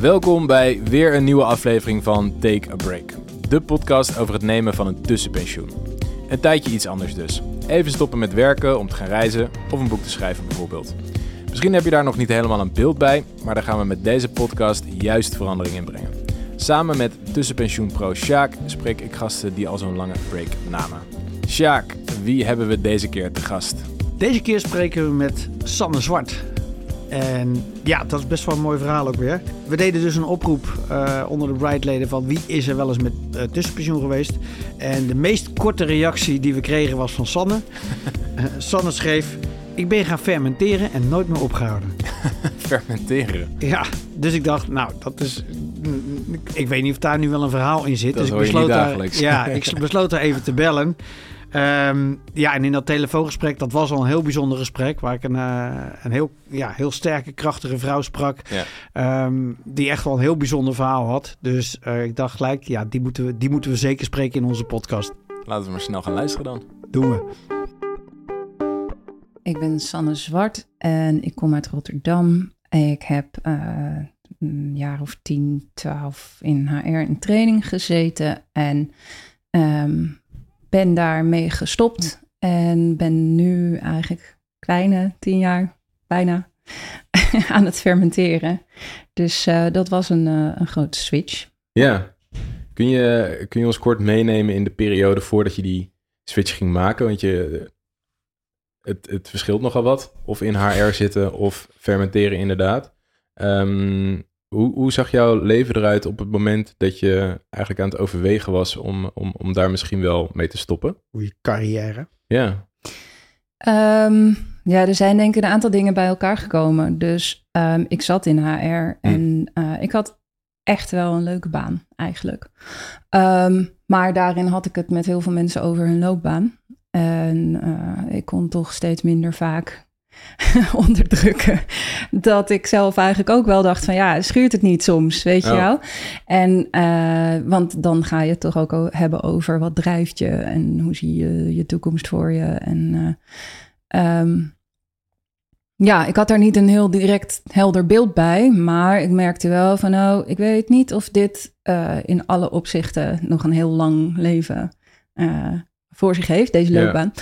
Welkom bij weer een nieuwe aflevering van Take a Break. De podcast over het nemen van een tussenpensioen. Een tijdje iets anders dus. Even stoppen met werken om te gaan reizen of een boek te schrijven bijvoorbeeld. Misschien heb je daar nog niet helemaal een beeld bij, maar daar gaan we met deze podcast juist verandering in brengen. Samen met tussenpensioenpro Sjaak spreek ik gasten die al zo'n lange break namen. Sjaak, wie hebben we deze keer te gast? Deze keer spreken we met Sanne Zwart. En ja, dat is best wel een mooi verhaal ook weer. We deden dus een oproep uh, onder de Brightleden van wie is er wel eens met uh, tussenpensioen geweest. En de meest korte reactie die we kregen was van Sanne. uh, Sanne schreef, ik ben gaan fermenteren en nooit meer opgehouden. fermenteren? Ja, dus ik dacht, nou, dat is... Ik weet niet of daar nu wel een verhaal in zit. Dat dus ik besloot daar, ja, ik besloot er even te bellen. Um, ja, en in dat telefoongesprek, dat was al een heel bijzonder gesprek. Waar ik een, uh, een heel, ja, heel sterke, krachtige vrouw sprak. Ja. Um, die echt wel een heel bijzonder verhaal had. Dus uh, ik dacht gelijk, ja, die moeten, we, die moeten we zeker spreken in onze podcast. Laten we maar snel gaan luisteren dan. Doen we. Ik ben Sanne Zwart en ik kom uit Rotterdam. Ik heb uh, een jaar of 10, 12 in HR in training gezeten. En um, ben daarmee gestopt en ben nu eigenlijk kleine tien jaar, bijna, aan het fermenteren. Dus uh, dat was een, uh, een grote switch. Ja, kun je, kun je ons kort meenemen in de periode voordat je die switch ging maken? Want je, het, het verschilt nogal wat. Of in HR zitten of fermenteren inderdaad. Um, hoe, hoe zag jouw leven eruit op het moment dat je eigenlijk aan het overwegen was om, om, om daar misschien wel mee te stoppen? Hoe je carrière? Ja. Um, ja, er zijn denk ik een aantal dingen bij elkaar gekomen. Dus um, ik zat in HR en uh, ik had echt wel een leuke baan eigenlijk. Um, maar daarin had ik het met heel veel mensen over hun loopbaan. En uh, ik kon toch steeds minder vaak onderdrukken. Dat ik zelf eigenlijk ook wel dacht van ja, schuurt het niet soms, weet je oh. wel. En uh, want dan ga je het toch ook hebben over wat drijft je en hoe zie je je toekomst voor je. En uh, um, ja, ik had daar niet een heel direct helder beeld bij, maar ik merkte wel van nou, ik weet niet of dit uh, in alle opzichten nog een heel lang leven voor zich heeft, deze loopbaan.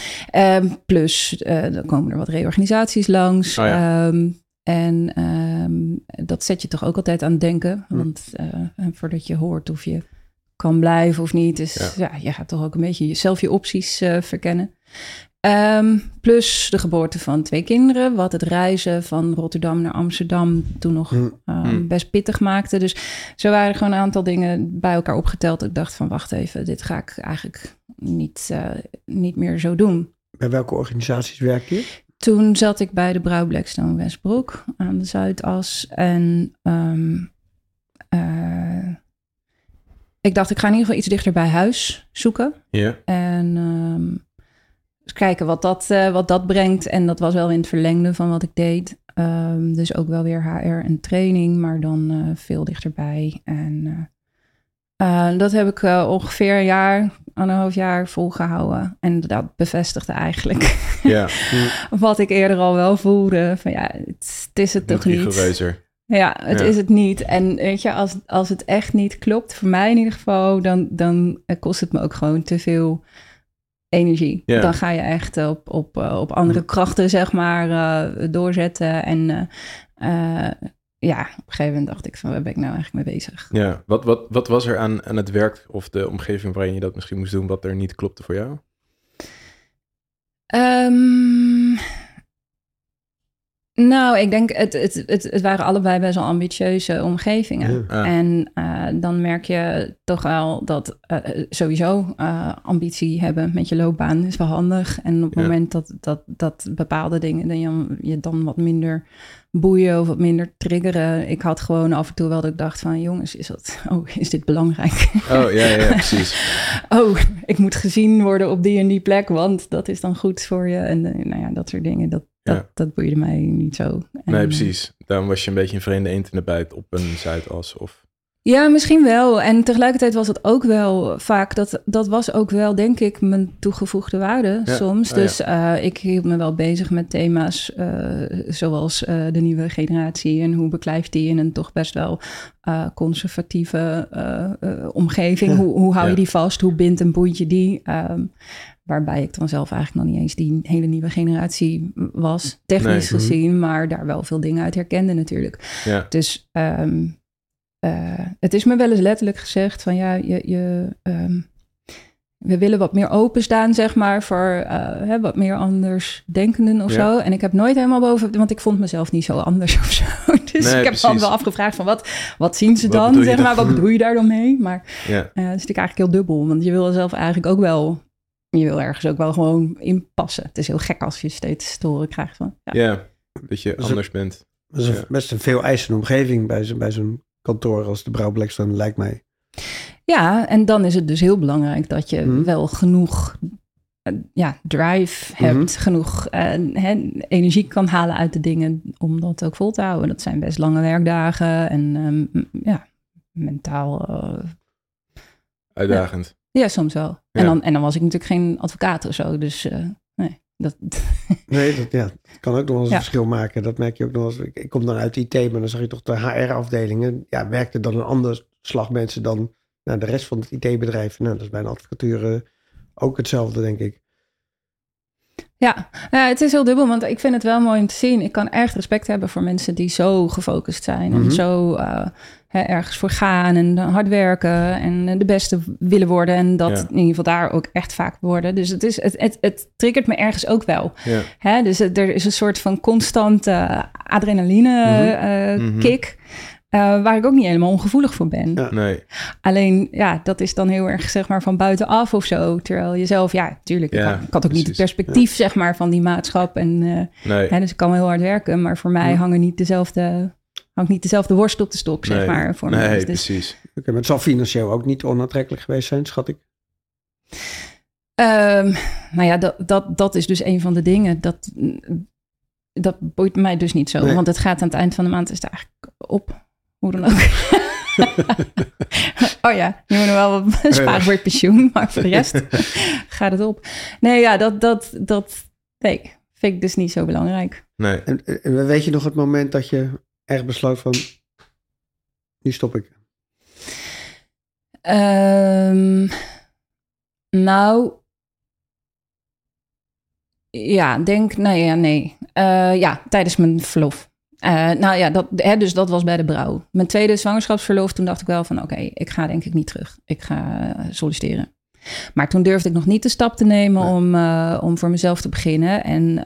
Um, plus, uh, dan komen er wat reorganisaties langs. Oh ja. um, en um, dat zet je toch ook altijd aan het denken. Hm. Want uh, voordat je hoort of je kan blijven of niet. Dus ja, ja je gaat toch ook een beetje jezelf je opties uh, verkennen. Um, plus de geboorte van twee kinderen, wat het reizen van Rotterdam naar Amsterdam toen nog mm. Um, best pittig maakte. Dus zo waren er gewoon een aantal dingen bij elkaar opgeteld. Ik dacht van wacht even, dit ga ik eigenlijk niet, uh, niet meer zo doen. Bij welke organisaties werk je? Toen zat ik bij de Brouw Blackstone Westbroek aan de Zuidas. En um, uh, ik dacht, ik ga in ieder geval iets dichter bij huis zoeken. Ja. Yeah. En kijken wat dat, uh, wat dat brengt. En dat was wel in het verlengde van wat ik deed. Um, dus ook wel weer HR en training, maar dan uh, veel dichterbij. En uh, dat heb ik ongeveer een jaar, anderhalf jaar volgehouden. En dat bevestigde eigenlijk ja. wat ik eerder al wel voelde. Van ja, het, het is het toch niet. Ja, het ja. is het niet. En weet je, als, als het echt niet klopt, voor mij in ieder geval, dan, dan kost het me ook gewoon te veel energie. Dan ga je echt op, op, op andere krachten, zeg maar, uh, doorzetten. En uh, ja, op een gegeven moment dacht ik van, waar ben ik nou eigenlijk mee bezig? Ja, wat, wat, wat was er aan, aan het werk of de omgeving waarin je dat misschien moest doen, wat er niet klopte voor jou? Um, nou, ik denk, het, het, het, het, waren allebei best wel ambitieuze omgevingen. Ja. En uh, dan merk je toch wel dat uh, sowieso uh, ambitie hebben met je loopbaan is wel handig. En op het ja. moment dat, dat, dat bepaalde dingen dan je, je dan wat minder boeien of wat minder triggeren. Ik had gewoon af en toe wel dat ik dacht van... jongens, is, dat, oh, is dit belangrijk? Oh, ja, ja, precies. oh, ik moet gezien worden op die en die plek... want dat is dan goed voor je. En nou ja, dat soort dingen, dat, dat, ja. dat boeide mij niet zo. En, nee, precies. Daarom was je een beetje een vreemde eend in de bijt op een Zuidas of... Ja, misschien wel. En tegelijkertijd was het ook wel vaak, dat, dat was ook wel, denk ik, mijn toegevoegde waarde Ja. soms. Ja. dus eh, ik hield me wel bezig met thema's eh, zoals eh, de nieuwe generatie en hoe beklijft die in een toch best wel eh, conservatieve eh, eh, omgeving. Ja. Hoe, hoe hou je die vast? Hoe bindt en boeit je die? Ehm, waarbij ik dan zelf eigenlijk nog niet eens die hele nieuwe generatie was, technisch Nee. gezien, maar daar wel veel dingen uit herkende natuurlijk. Ja. Dus ehm, eh, het is me wel eens letterlijk gezegd van ja, je, je, ehm, we willen wat meer openstaan, zeg maar, voor eh, hè, wat meer anders denkenden of Ja. zo. En ik heb nooit helemaal boven, want ik vond mezelf niet zo anders of zo. Dus Nee, ik heb dan precies. wel afgevraagd van wat, wat zien ze dan, zeg maar, wat bedoel je daar dan mee? Maar Ja. eh, dat is natuurlijk eigenlijk heel dubbel, want je wil zelf eigenlijk ook wel, je wil ergens ook wel gewoon inpassen. Het is heel gek als je steeds te horen krijgt van, ja, ja, dat je Dus anders bent. Dat is Ja. best een veel eisende omgeving bij, zo- bij zo'n kantoor als de Brouw Blackstone, lijkt mij. Ja, en dan is het dus heel belangrijk dat je Mhm. wel genoeg eh, ja, drive hebt, Mhm. genoeg eh, hè, energie kan halen uit de dingen om dat ook vol te houden. Dat zijn best lange werkdagen en ehm, ja, mentaal, eh, Uitdagend. Ja, soms wel. Ja. En, dan, en dan was ik natuurlijk geen advocaat of zo, dus eh, nee, dat, Nee, dat, ja, dat kan ook nog wel eens Ja. een verschil maken. Dat merk je ook nog eens. Ik, ik kom dan uit IT, maar dan zag je toch de HR-afdelingen. Ja, werkte dan een ander slag mensen dan nou, de rest van het IT-bedrijf. Nou, dat is bij een advocatuur eh, ook hetzelfde, denk ik. Ja, ja, het is heel dubbel, want ik vind het wel mooi om te zien. Ik kan echt respect hebben voor mensen die zo gefocust zijn Mhm. en zo eh, hè, ergens voor gaan en hard werken en eh, de beste willen worden en dat Ja. in ieder geval daar ook echt vaak worden. Dus het, is, het, het, het triggert me ergens ook wel. Ja. Hè? Dus het- er is een soort van constante adrenaline Mhm. eh, Mhm. kick. eh, waar ik ook niet helemaal ongevoelig voor ben. Ja. Nee. Alleen, ja, dat is dan heel erg, zeg maar, van buitenaf of zo. Terwijl je zelf, ja, tuurlijk, Ja, ik, had, ik had ook niet het perspectief, zeg maar, van die maatschap. En, eh, Nee. hè, dus ik kan wel heel hard werken, maar voor mij Hm. hangen niet dezelfde, hangt niet dezelfde worst op de stok, zeg nee. maar. Voor mij. nee, Dus, precies. Oké, maar het zal financieel ook niet onaantrekkelijk geweest zijn, schat ik. ehm, nou ja, dat, dat, dat is dus een van de dingen. Dat, dat boeit mij dus niet zo. Nee. Want het gaat aan het eind van de maand is het eigenlijk op. Hoe dan ook. oh ja, nog wel wat het pensioen. Maar voor de rest gaat het op. Nee, ja, dat, dat, dat nee, vind ik dus niet zo belangrijk. Nee. En, en weet je nog het moment dat je echt besloot van... Nu stop ik. Ehm, nou, ja, denk, nee, ja, nee. Eh, ja, tijdens mijn verlof. Eh, nou ja, dat, hè, dus dat was bij de brouw. Mijn tweede zwangerschapsverlof, toen dacht ik wel van, oké, ik ga denk ik niet terug. Ik ga solliciteren. Maar toen durfde ik nog niet de stap te nemen Nee. om, eh, om voor mezelf te beginnen. En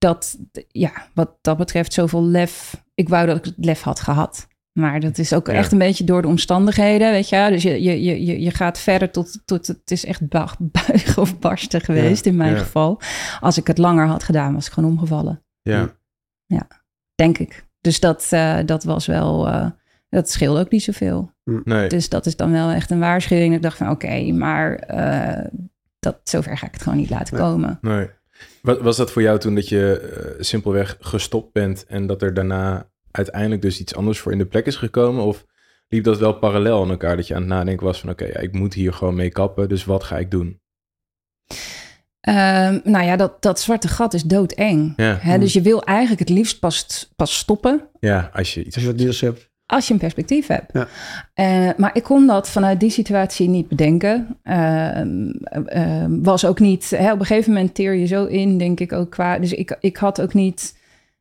dat, ja, wat dat betreft, zoveel lef. Ik wou dat ik het lef had gehad. Maar dat is ook Ja. echt een beetje door de omstandigheden, weet je. Dus je, je, je, je- gaat verder tot, tot het is echt buigen of barsten geweest in mijn ja. geval. Als ik het langer had gedaan, was ik gewoon omgevallen, Ja. denk ik. Dus dat, eh, dat was wel, eh, dat scheelde ook niet zoveel. Nee. Dus dat is dan wel echt een waarschuwing. Ik dacht van oké, maar eh, dat, zover ga ik het gewoon niet laten Nee. komen. Nee. Wa- Was dat voor jou toen dat je simpelweg gestopt bent en dat er daarna uiteindelijk dus iets anders voor in de plek is gekomen? Of liep dat wel parallel aan elkaar dat je aan het nadenken was van oké, ja, ik moet hier gewoon mee kappen, dus wat ga ik doen? Ehm, nou ja, dat, dat zwarte gat is doodeng. Ja, Hè, dus je wil eigenlijk het liefst pas, pas stoppen ja als je iets... Als je wat nieuws hebt. als je een perspectief hebt. Ja. Eh, maar ik kon dat vanuit die situatie niet bedenken. Ehm, ehm, was ook niet, hè, op een gegeven moment teer je zo in, denk ik ook qua. Dus ik, ik had ook niet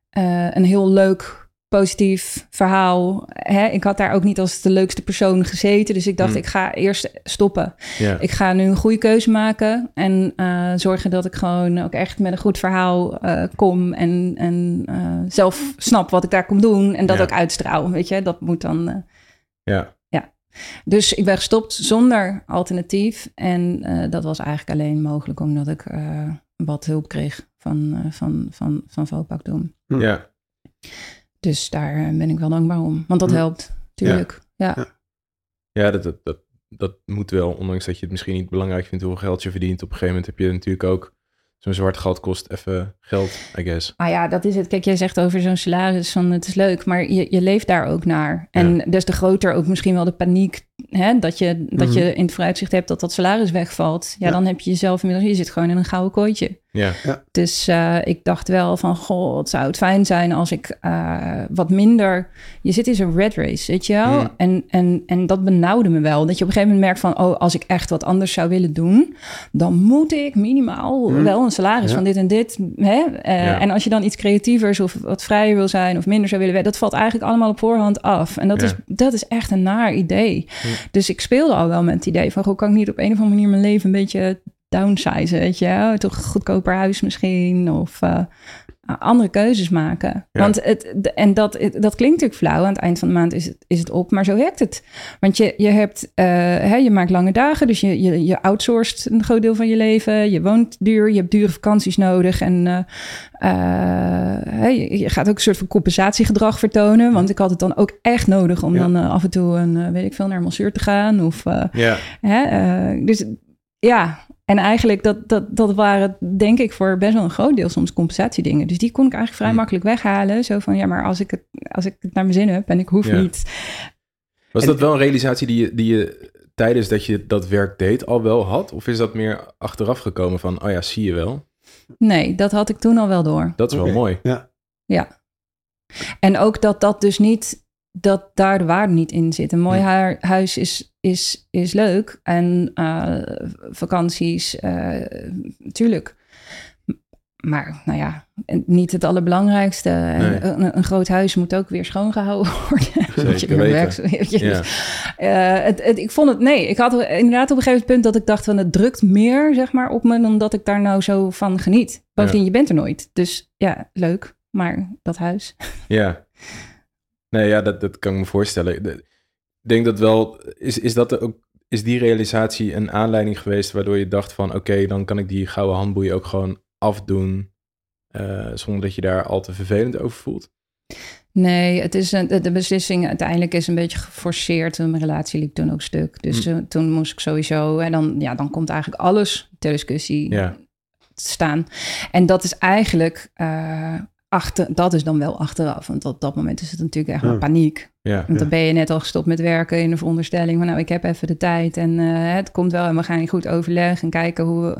eh, een heel leuk, positief verhaal. Hè? Ik had daar ook niet als de leukste persoon gezeten. Dus ik dacht, Hmm. ik ga eerst stoppen. Ja, Ik ga nu een goede keuze maken en eh, zorgen dat ik gewoon ook echt met een goed verhaal eh, kom en, en eh, zelf snap wat ik daar kom doen en dat Ja. ook uitstraal. Weet je, dat moet dan. eh, ja, dus ik ben gestopt zonder alternatief en dat was eigenlijk alleen mogelijk omdat ik wat hulp kreeg van, van, van, van Vopak doen. Ja, Dus daar eh, ben ik wel dankbaar om, want dat helpt, tuurlijk. Ja. Ja. ja dat, dat, dat, dat moet wel, ondanks dat je het misschien niet belangrijk vindt hoeveel geld je verdient. Op een gegeven moment heb je natuurlijk ook zo'n zwart gat kost even geld, I guess. Ah ja, dat is het. Kijk, jij zegt over zo'n salaris van het is leuk, maar je, je leeft daar ook naar. En Ja. des te groter ook misschien wel de paniek hè, dat, je, dat Mhm. je in het vooruitzicht hebt dat dat salaris wegvalt. Ja, Ja. dan heb je jezelf inmiddels, je zit gewoon in een gouden kooitje. Ja, Dus eh, ik dacht wel van, goh, het zou het fijn zijn als ik eh, wat minder... Je zit in zo'n red race, weet je wel? Mm. En, en, en dat benauwde me wel. Dat je op een gegeven moment merkt van... oh, als ik echt wat anders zou willen doen... dan moet ik minimaal Mm. wel een salaris Ja. van dit en dit. Hè? Eh, Ja. En als je dan iets creatievers of wat vrijer wil zijn... of minder zou willen werken... dat valt eigenlijk allemaal op voorhand af. En dat, Ja. is, dat is echt een naar idee. Dus ik speelde al wel met het idee van... goh, kan ik niet op een of andere manier mijn leven een beetje downsizen, weet je? Toch een goedkoper huis misschien of uh, andere keuzes maken. Ja. Want het, en dat, dat klinkt natuurlijk flauw. Aan het eind van de maand is het, is het op, maar zo werkt het. Want je, je hebt, uh, hè, je maakt lange dagen, dus je, je, je outsourced een groot deel van je leven. Je woont duur, je hebt dure vakanties nodig en uh, hè, je, gaat ook een soort van compensatiegedrag vertonen. Want ik had het dan ook echt nodig om Ja. dan af en toe een, weet ik veel, naar een masseur te gaan of ja. Hè, dus ja, en eigenlijk dat, dat, dat waren denk ik voor best wel een groot deel soms compensatiedingen. Dus die kon ik eigenlijk vrij Hmm. makkelijk weghalen. Zo van, ja, maar als ik het, als ik het naar mijn zin heb en ik hoef Ja. niet. Was En- dat wel een realisatie die je, die je tijdens dat je dat werk deed al wel had? Of is dat meer achteraf gekomen van, oh ja, zie je wel? Nee, dat had ik toen al wel door. Dat is wel mooi. Ja. En ook dat dat dus niet, dat daar de waarde niet in zit. Een mooi hu- huis is, is, is leuk. En eh, vakanties, eh tuurlijk. Maar nou ja, niet het allerbelangrijkste. Nee. Een, een groot huis moet ook weer schoongehouden worden. Je werkt-. Ja. Eh, het, het, ik vond het, nee, ik had inderdaad op een gegeven moment punt dat ik dacht van het drukt meer, zeg maar, op me dan dat ik daar nou zo van geniet. Bovendien, je bent er nooit. Dus ja, leuk, maar dat huis. Ja. Nee, ja, dat, dat kan ik me voorstellen. Ik denk dat wel, is, is dat ook, is die realisatie een aanleiding geweest waardoor je dacht van, oké, dan kan ik die gouden handboeien ook gewoon afdoen, eh, zonder dat je daar al te vervelend over voelt? Nee, het is een, de, beslissing uiteindelijk is een beetje geforceerd. Mijn relatie liep toen ook stuk. Dus Hm. eh, toen moest ik sowieso... En dan, ja, dan komt eigenlijk alles ter discussie Ja. staan. En dat is eigenlijk... eh, achter, dat is dan wel achteraf. Want op dat moment is het natuurlijk echt Ja. paniek. Ja, Want dan ben je net al gestopt met werken in de veronderstelling van nou, ik heb even de tijd en eh, het komt wel en we gaan goed overleggen en kijken hoe we.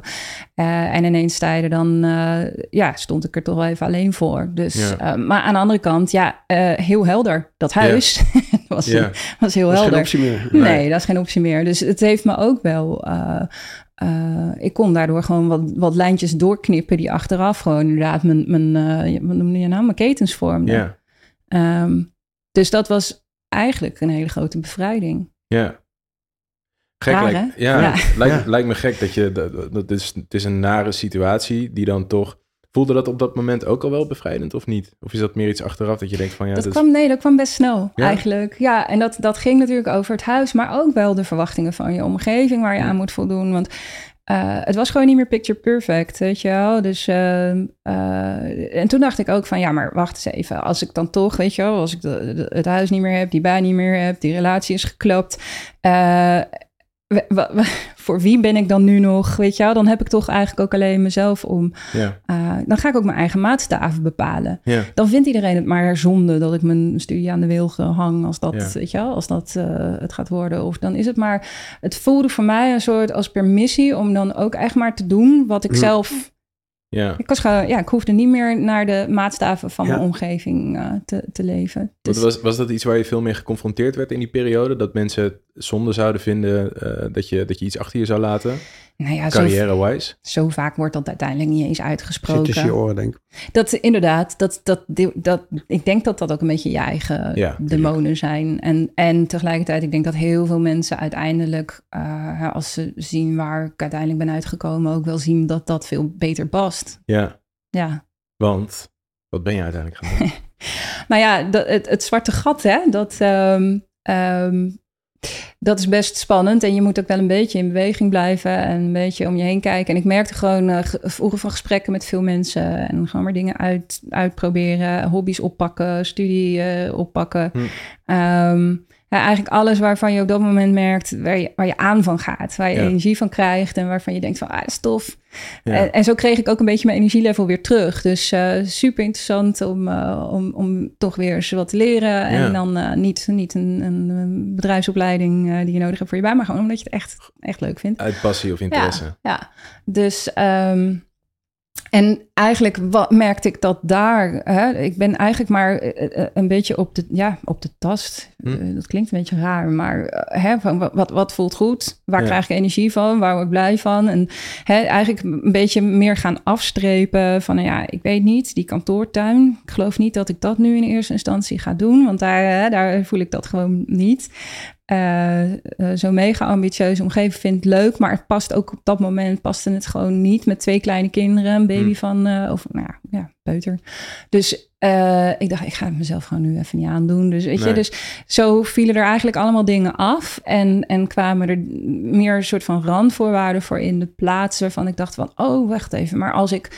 eh, en ineens sta je er dan, eh, ja, stond ik er toch wel even alleen voor. Dus, maar aan de andere kant, ja, heel helder. Dat huis was, ja. was heel Dat is geen helder. optie meer. Nee, Nee. dat is geen optie meer. Dus het heeft me ook wel. Eh, ik kon daardoor gewoon wat, wat lijntjes doorknippen die achteraf gewoon inderdaad mijn, mijn eh, wat noemde je nou, mijn ketens vormden. ja, Ehm, dus dat was eigenlijk een hele grote bevrijding. ja. Gek, Raar, lijkt, hè? ja, Ja. Lijkt, Ja. lijkt me gek dat je, dat is, het is een nare situatie die dan toch, voelde dat op dat moment ook al wel bevrijdend of niet? Of is dat meer iets achteraf dat je denkt van, ja, dat kwam, nee, dat kwam best snel Ja? eigenlijk. Ja, en dat, dat ging natuurlijk over het huis, maar ook wel de verwachtingen van je omgeving waar je aan moet voldoen. Want eh, het was gewoon niet meer picture perfect, weet je wel. Dus, ehm, eh, en toen dacht ik ook van, ja, maar wacht eens even. Als ik dan toch, weet je wel, als ik de, de- het huis niet meer heb, die baan niet meer heb, die relatie is geklopt. We- voor wie ben ik dan nu nog, weet je wel? Dan heb ik toch eigenlijk ook alleen mezelf om. ja, eh, dan ga ik ook mijn eigen maatstaven bepalen ja, dan vindt iedereen het maar zonde dat ik mijn studie aan de wilgen hang als dat, Ja. weet je wel, als dat eh, het gaat worden. Of dan is het maar, het voelde voor mij een soort als permissie om dan ook echt maar te doen wat ik Mm. zelf, ja. ik was gewoon, ja, ik hoefde niet meer naar de maatstaven van mijn omgeving eh, te, te leven. Dus, was, was dat iets waar je veel mee geconfronteerd werd in die periode? Dat mensen zonde zouden vinden eh, dat, je, dat je iets achter je zou laten, nou ja, zo, carrière-wise? zo vaak wordt dat uiteindelijk niet eens Zit tussen uitgesproken. je oren, denk ik. Dat inderdaad, dat, dat, dat, ik denk dat dat ook een beetje je eigen Ja, tuurlijk. demonen zijn. En, en tegelijkertijd, ik denk dat heel veel mensen uiteindelijk, eh, als ze zien waar ik uiteindelijk ben uitgekomen, ook wel zien dat dat veel beter past. Ja, Ja. want wat ben je uiteindelijk gaan doen? Nou ja, dat, het, het zwarte gat, hè, dat, ehm, ehm, dat is best spannend. En je moet ook wel een beetje in beweging blijven en een beetje om je heen kijken. En ik merkte gewoon ge- vroeger van gesprekken met veel mensen en gewoon maar dingen uit, uitproberen, hobby's oppakken, studie eh, oppakken. Hm. Ehm, ja, eigenlijk alles waarvan je op dat moment merkt waar je, waar je aan van gaat, waar je energie van krijgt en waarvan je denkt van ah, stof. En, en, zo kreeg ik ook een beetje mijn energielevel weer terug. Dus uh, super interessant om, uh, om, om toch weer eens wat te leren. En dan uh, niet, niet een, een bedrijfsopleiding die je nodig hebt voor je baan, maar gewoon omdat je het echt, echt leuk vindt. Uit passie of interesse. Ja, ja. dus um, en eigenlijk wat, merkte ik dat daar, hè, ik ben eigenlijk maar eh, eh, een beetje op de, ja, op de tast. Hm. Eh, dat klinkt een beetje raar, maar hè, van wat, wat voelt goed? Waar krijg ik energie van? Waar word ik blij van? En hè, eigenlijk een beetje meer gaan afstrepen van, nou ja, ik weet niet, die kantoortuin. Ik geloof niet dat ik dat nu in eerste instantie ga doen, want daar, hè, daar voel ik dat gewoon niet. Uh, uh, zo'n mega ambitieuze omgeving vind ik leuk, maar het past ook op dat moment paste het gewoon niet met twee kleine kinderen, een baby hmm. van, uh, of nou ja, peuter. Dus ik dacht, ik ga het mezelf gewoon nu even niet aandoen. Dus weet je, dus zo vielen er eigenlijk allemaal dingen af en, en kwamen er meer een soort van randvoorwaarden voor in de plaats waarvan ik dacht van, oh, wacht even, maar als ik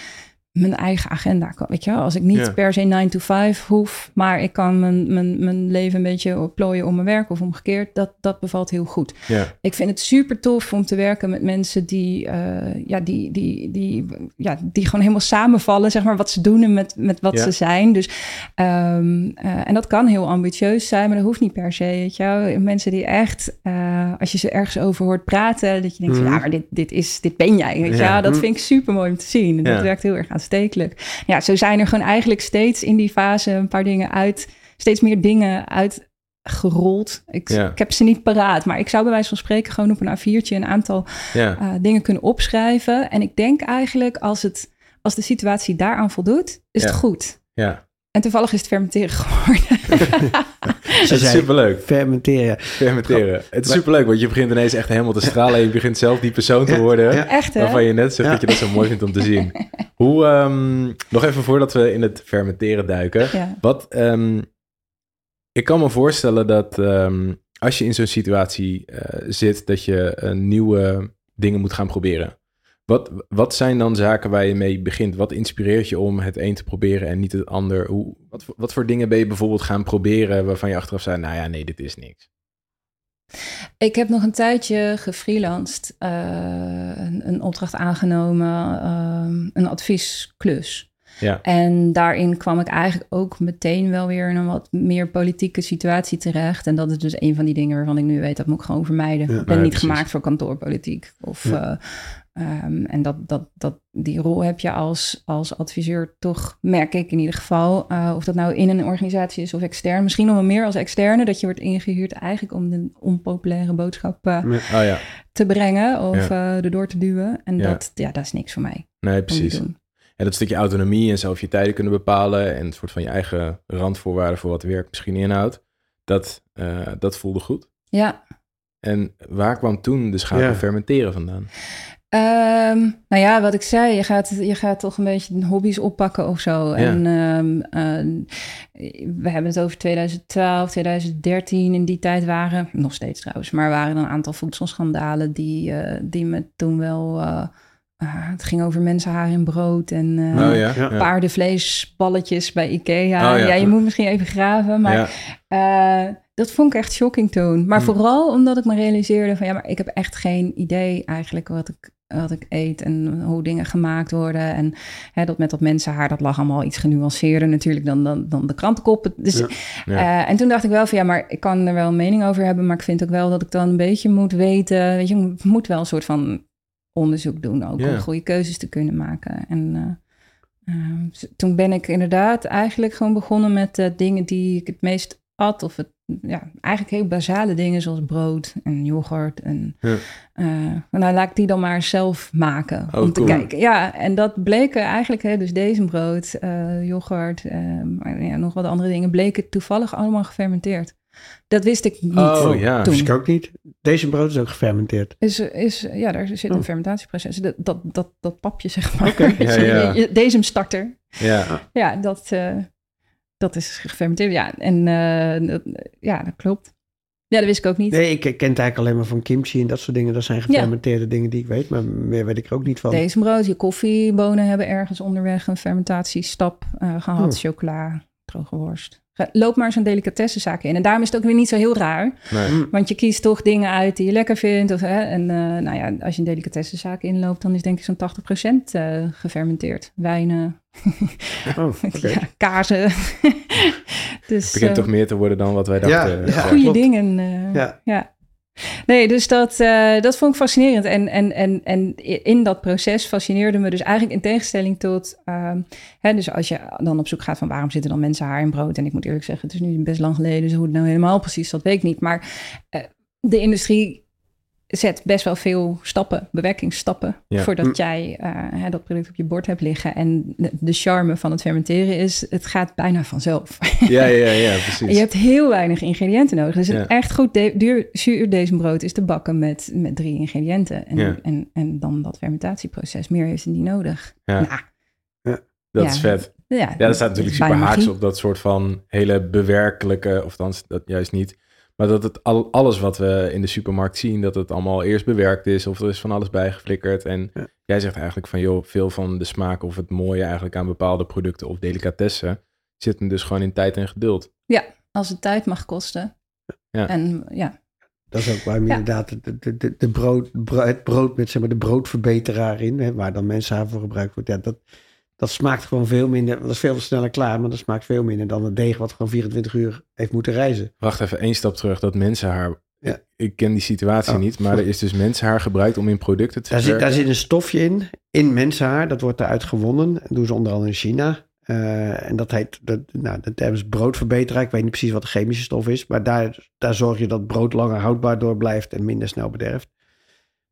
mijn eigen agenda. Weet je, als ik niet per se 9 to 5 hoef, maar ik kan mijn, mijn, mijn leven een beetje plooien om mijn werk of omgekeerd, dat, dat bevalt heel goed. Ja. Ik vind het super tof om te werken met mensen die, uh, ja, die, die, die, ja, die gewoon helemaal samenvallen, zeg maar, wat ze doen en met, met wat ze zijn. Dus, um, uh, en dat kan heel ambitieus zijn, maar dat hoeft niet per se. Weet je, mensen die echt, uh, als je ze ergens over hoort praten, dat je denkt, mm van, ja, maar dit, dit, is, dit ben jij. Weet je? Dat mhm. vind ik super mooi om te zien. En dat werkt heel erg aan aanstekelijk. Ja, zo zijn er gewoon eigenlijk steeds in die fase een paar dingen uit, steeds meer dingen uitgerold. Ik, ik heb ze niet paraat, maar ik zou bij wijze van spreken gewoon op een A4'tje een aantal ja. uh, dingen kunnen opschrijven. En ik denk eigenlijk als, het, als de situatie daaraan voldoet, is het goed. Ja. En toevallig is het fermenteren geworden. het is superleuk. Fermenteren. Fermenteren. Het is superleuk, want je begint ineens echt helemaal te stralen... en je begint zelf die persoon te worden. Ja, echt, hè? Waarvan je net zegt dat je dat zo mooi vindt om te zien. Hoe, um, nog even voordat we in het fermenteren duiken. Wat, um, ik kan me voorstellen dat um, als je in zo'n situatie uh, zit... dat je uh, nieuwe dingen moet gaan proberen. Wat, wat zijn dan zaken waar je mee begint? Wat inspireert je om het een te proberen en niet het ander? Hoe, wat, wat voor dingen ben je bijvoorbeeld gaan proberen waarvan je achteraf zei, nou ja, nee, dit is niks? Ik heb nog een tijdje gefreelanced, uh, een, een, opdracht aangenomen, uh, een adviesklus. Ja. En daarin kwam ik eigenlijk ook meteen wel weer in een wat meer politieke situatie terecht. En dat is dus een van die dingen waarvan ik nu weet dat moet ik gewoon vermijden. ik ben niet gemaakt voor kantoorpolitiek of ja. uh, Um, en dat, dat, dat, die rol heb je als, als adviseur toch, merk ik in ieder geval. Uh, of dat nou in een organisatie is of extern. Misschien nog wel meer als externe. Dat je wordt ingehuurd eigenlijk om de onpopulaire boodschap uh, oh, ja. te brengen. Of ja. uh, erdoor te duwen. En dat, ja, dat is niks voor mij. Nee, precies. En dat stukje autonomie en zelf je tijden kunnen bepalen. En het soort van je eigen randvoorwaarden voor wat werk misschien inhoudt. Dat, dat voelde goed. Ja. En waar kwam toen de schakel fermenteren vandaan? Um, nou ja, wat ik zei, je gaat, je gaat toch een beetje hobby's oppakken of zo. En um, uh, we hebben het over 2012, 2013. In die tijd waren, nog steeds trouwens, maar waren een aantal voedselschandalen die, uh, die me toen wel. Uh, het ging over mensenhaar in brood en oh, ja. Ja. paardenvleesballetjes bij Ikea. Oh, ja. ja. je moet misschien even graven, maar dat vond ik echt shocking toen. Maar mm. vooral omdat ik me realiseerde van ja, maar ik heb echt geen idee eigenlijk wat ik wat ik eet en hoe dingen gemaakt worden. En hè, dat met dat mensenhaar, dat lag allemaal iets genuanceerder natuurlijk dan, dan, dan de krantenkoppen. Dus, Uh, en toen dacht ik wel van ja, maar ik kan er wel een mening over hebben, maar ik vind ook wel dat ik dan een beetje moet weten, weet je, ik moet wel een soort van onderzoek doen ook om goede keuzes te kunnen maken. En uh, toen ben ik inderdaad eigenlijk gewoon begonnen met dingen die ik het meest at of het ja, eigenlijk heel basale dingen zoals brood en yoghurt. En ja. uh, nou, laat ik die dan maar zelf maken oh, om te kijken. Ja, en dat bleken eigenlijk, hè, dus deze brood, uh, yoghurt, uh, maar ja, nog wat andere dingen, bleken toevallig allemaal gefermenteerd. Dat wist ik niet. Oh ja, toen. wist ik ook niet. Deze brood is ook gefermenteerd. Is, is, ja, daar zit een oh. fermentatieproces. Dat, dat, dat, dat papje, zeg maar. Okay. ja, ja. Deze starter. Ja. Ja, dat, dat is gefermenteerd. Ja, en uh, ja, dat klopt. Ja, dat wist ik ook niet. Nee, ik ken het eigenlijk alleen maar van kimchi en dat soort dingen. Dat zijn gefermenteerde dingen die ik weet, maar meer weet ik er ook niet van. Deze brood, je koffiebonen hebben ergens onderweg een fermentatiestap uh, gehad. Oh. Chocola, droge worst. Loop maar zo'n delicatessenzaak in. En daarom is het ook weer niet zo heel raar. Nee. Want je kiest toch dingen uit die je lekker vindt. Of, hè, en uh, nou ja, als je een delicatessenzaak inloopt, dan is denk ik zo'n 80% uh, gefermenteerd. Wijnen, oh, okay. ja, kazen. dus, het begint uh, toch meer te worden dan wat wij dachten. Ja, goede dingen. eh, ja. Nee, dus dat, uh, dat vond ik fascinerend. En, en, en, en in dat proces fascineerde me dus eigenlijk in tegenstelling tot... Uh, hè, dus als je dan op zoek gaat van waarom zitten dan mensen haar in brood... en ik moet eerlijk zeggen, het is nu best lang geleden... dus hoe het nou helemaal precies, dat weet ik niet. Maar uh, de industrie zet best wel veel stappen, bewerkingsstappen... Ja. voordat hm. jij hè, dat product op je bord hebt liggen. En de, de, charme van het fermenteren is, het gaat bijna vanzelf. Ja, ja, ja, precies. je hebt heel weinig ingrediënten nodig. Dus ja. het echt goed de, duur zuurdesembrood is te bakken met, met drie ingrediënten. En, ja. en, en dan dat fermentatieproces. Meer heeft het niet nodig. Ja. Nou, dat is vet. Ja, ja dat staat natuurlijk super haaks op dat soort van hele bewerkelijke, of dan dat juist niet. Maar dat het al, alles wat we in de supermarkt zien, dat het allemaal eerst bewerkt is of er is van alles bijgeflikkerd. En ja. jij zegt eigenlijk van joh, veel van de smaak of het mooie eigenlijk aan bepaalde producten of delicatessen zit hem dus gewoon in tijd en geduld. Ja, als het tijd mag kosten. Ja. En ja. Dat is ook waarom ja. inderdaad de, de, de, de brood, het brood met zeg maar, de broodverbeteraar in, hè, waar dan mensen voor gebruikt wordt. Ja, dat, dat smaakt gewoon veel minder. Dat is veel sneller klaar, maar dat smaakt veel minder dan het deeg wat gewoon 24 uur heeft moeten reizen. Wacht even één stap terug. Dat mensenhaar. Ja. Ik ken die situatie Oh. niet, maar er is dus mensenhaar gebruikt om in producten te Daar zit, daar zit een stofje in, in mensenhaar. Dat wordt eruit gewonnen. Dat doen ze onder andere in China. Eh, en dat heet, dat, nou, dat hebben ze broodverbeteraar. Ik weet niet precies wat de chemische stof is. Maar daar, daar zorg je dat brood langer houdbaar door blijft en minder snel bederft.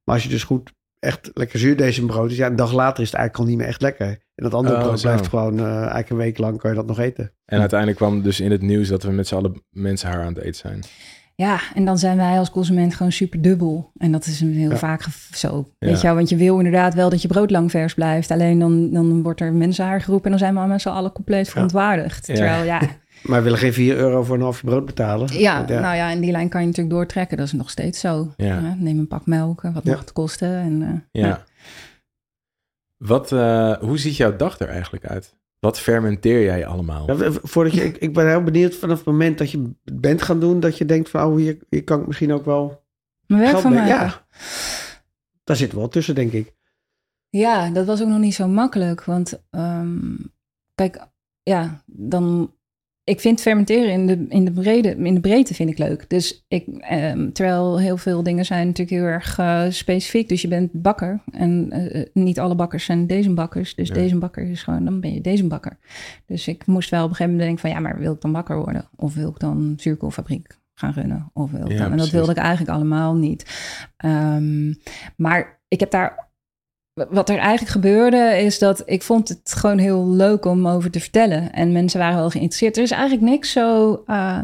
Maar als je dus goed echt lekker zuurdesembrood is, ja, een dag later is het eigenlijk al niet meer echt lekker. En dat andere Oh, brood zo. blijft gewoon, eh, eigenlijk een week lang kan je dat nog eten. En uiteindelijk kwam dus in het nieuws dat we met z'n allen mensenhaar aan het eten zijn. Ja, en dan zijn wij als consument gewoon super dubbel. En dat is een heel Ja. vaak zo. Ja. Weet je wel, want je wil inderdaad wel dat je brood lang vers blijft. Alleen dan, dan wordt er mensenhaar geroepen en dan zijn we met z'n allen compleet verontwaardigd. Ja. Terwijl ja, Maar we willen geen 4 euro voor een halfje brood betalen. ja, nou ja, en die lijn kan je natuurlijk doortrekken. Dat is nog steeds zo. Ja. Neem een pak melk, wat Ja. mag het kosten? En, eh, Ja. Wat, eh, hoe ziet jouw dag er eigenlijk uit? Wat fermenteer jij allemaal? Ja, voordat je, ik, ik ben heel benieuwd vanaf het moment dat je het bent gaan doen, dat je denkt van, oh, hier, hier kan ik misschien ook wel Mijn werk geld van mee- mij. Ja, daar zit wel tussen, denk ik. Ja, dat was ook nog niet zo makkelijk. Want ehm, kijk, ja, dan. Ik vind fermenteren in de, in de, brede, in de breedte vind ik leuk. Dus ik, ehm, terwijl heel veel dingen zijn natuurlijk heel erg eh, specifiek. Dus je bent bakker en eh, niet alle bakkers zijn deze bakkers. Dus Ja. deze bakker is gewoon, dan ben je deze bakker. Dus ik moest wel op een gegeven moment denken van ja, maar wil ik dan bakker worden? Of wil ik dan zuurkoolfabriek gaan runnen? Of wil ik Ja, dan, en dat wilde ik eigenlijk allemaal niet. Ehm, maar ik heb daar wat er eigenlijk gebeurde is dat ik vond het gewoon heel leuk om over te vertellen. En mensen waren wel geïnteresseerd. Er is eigenlijk niks zo eh,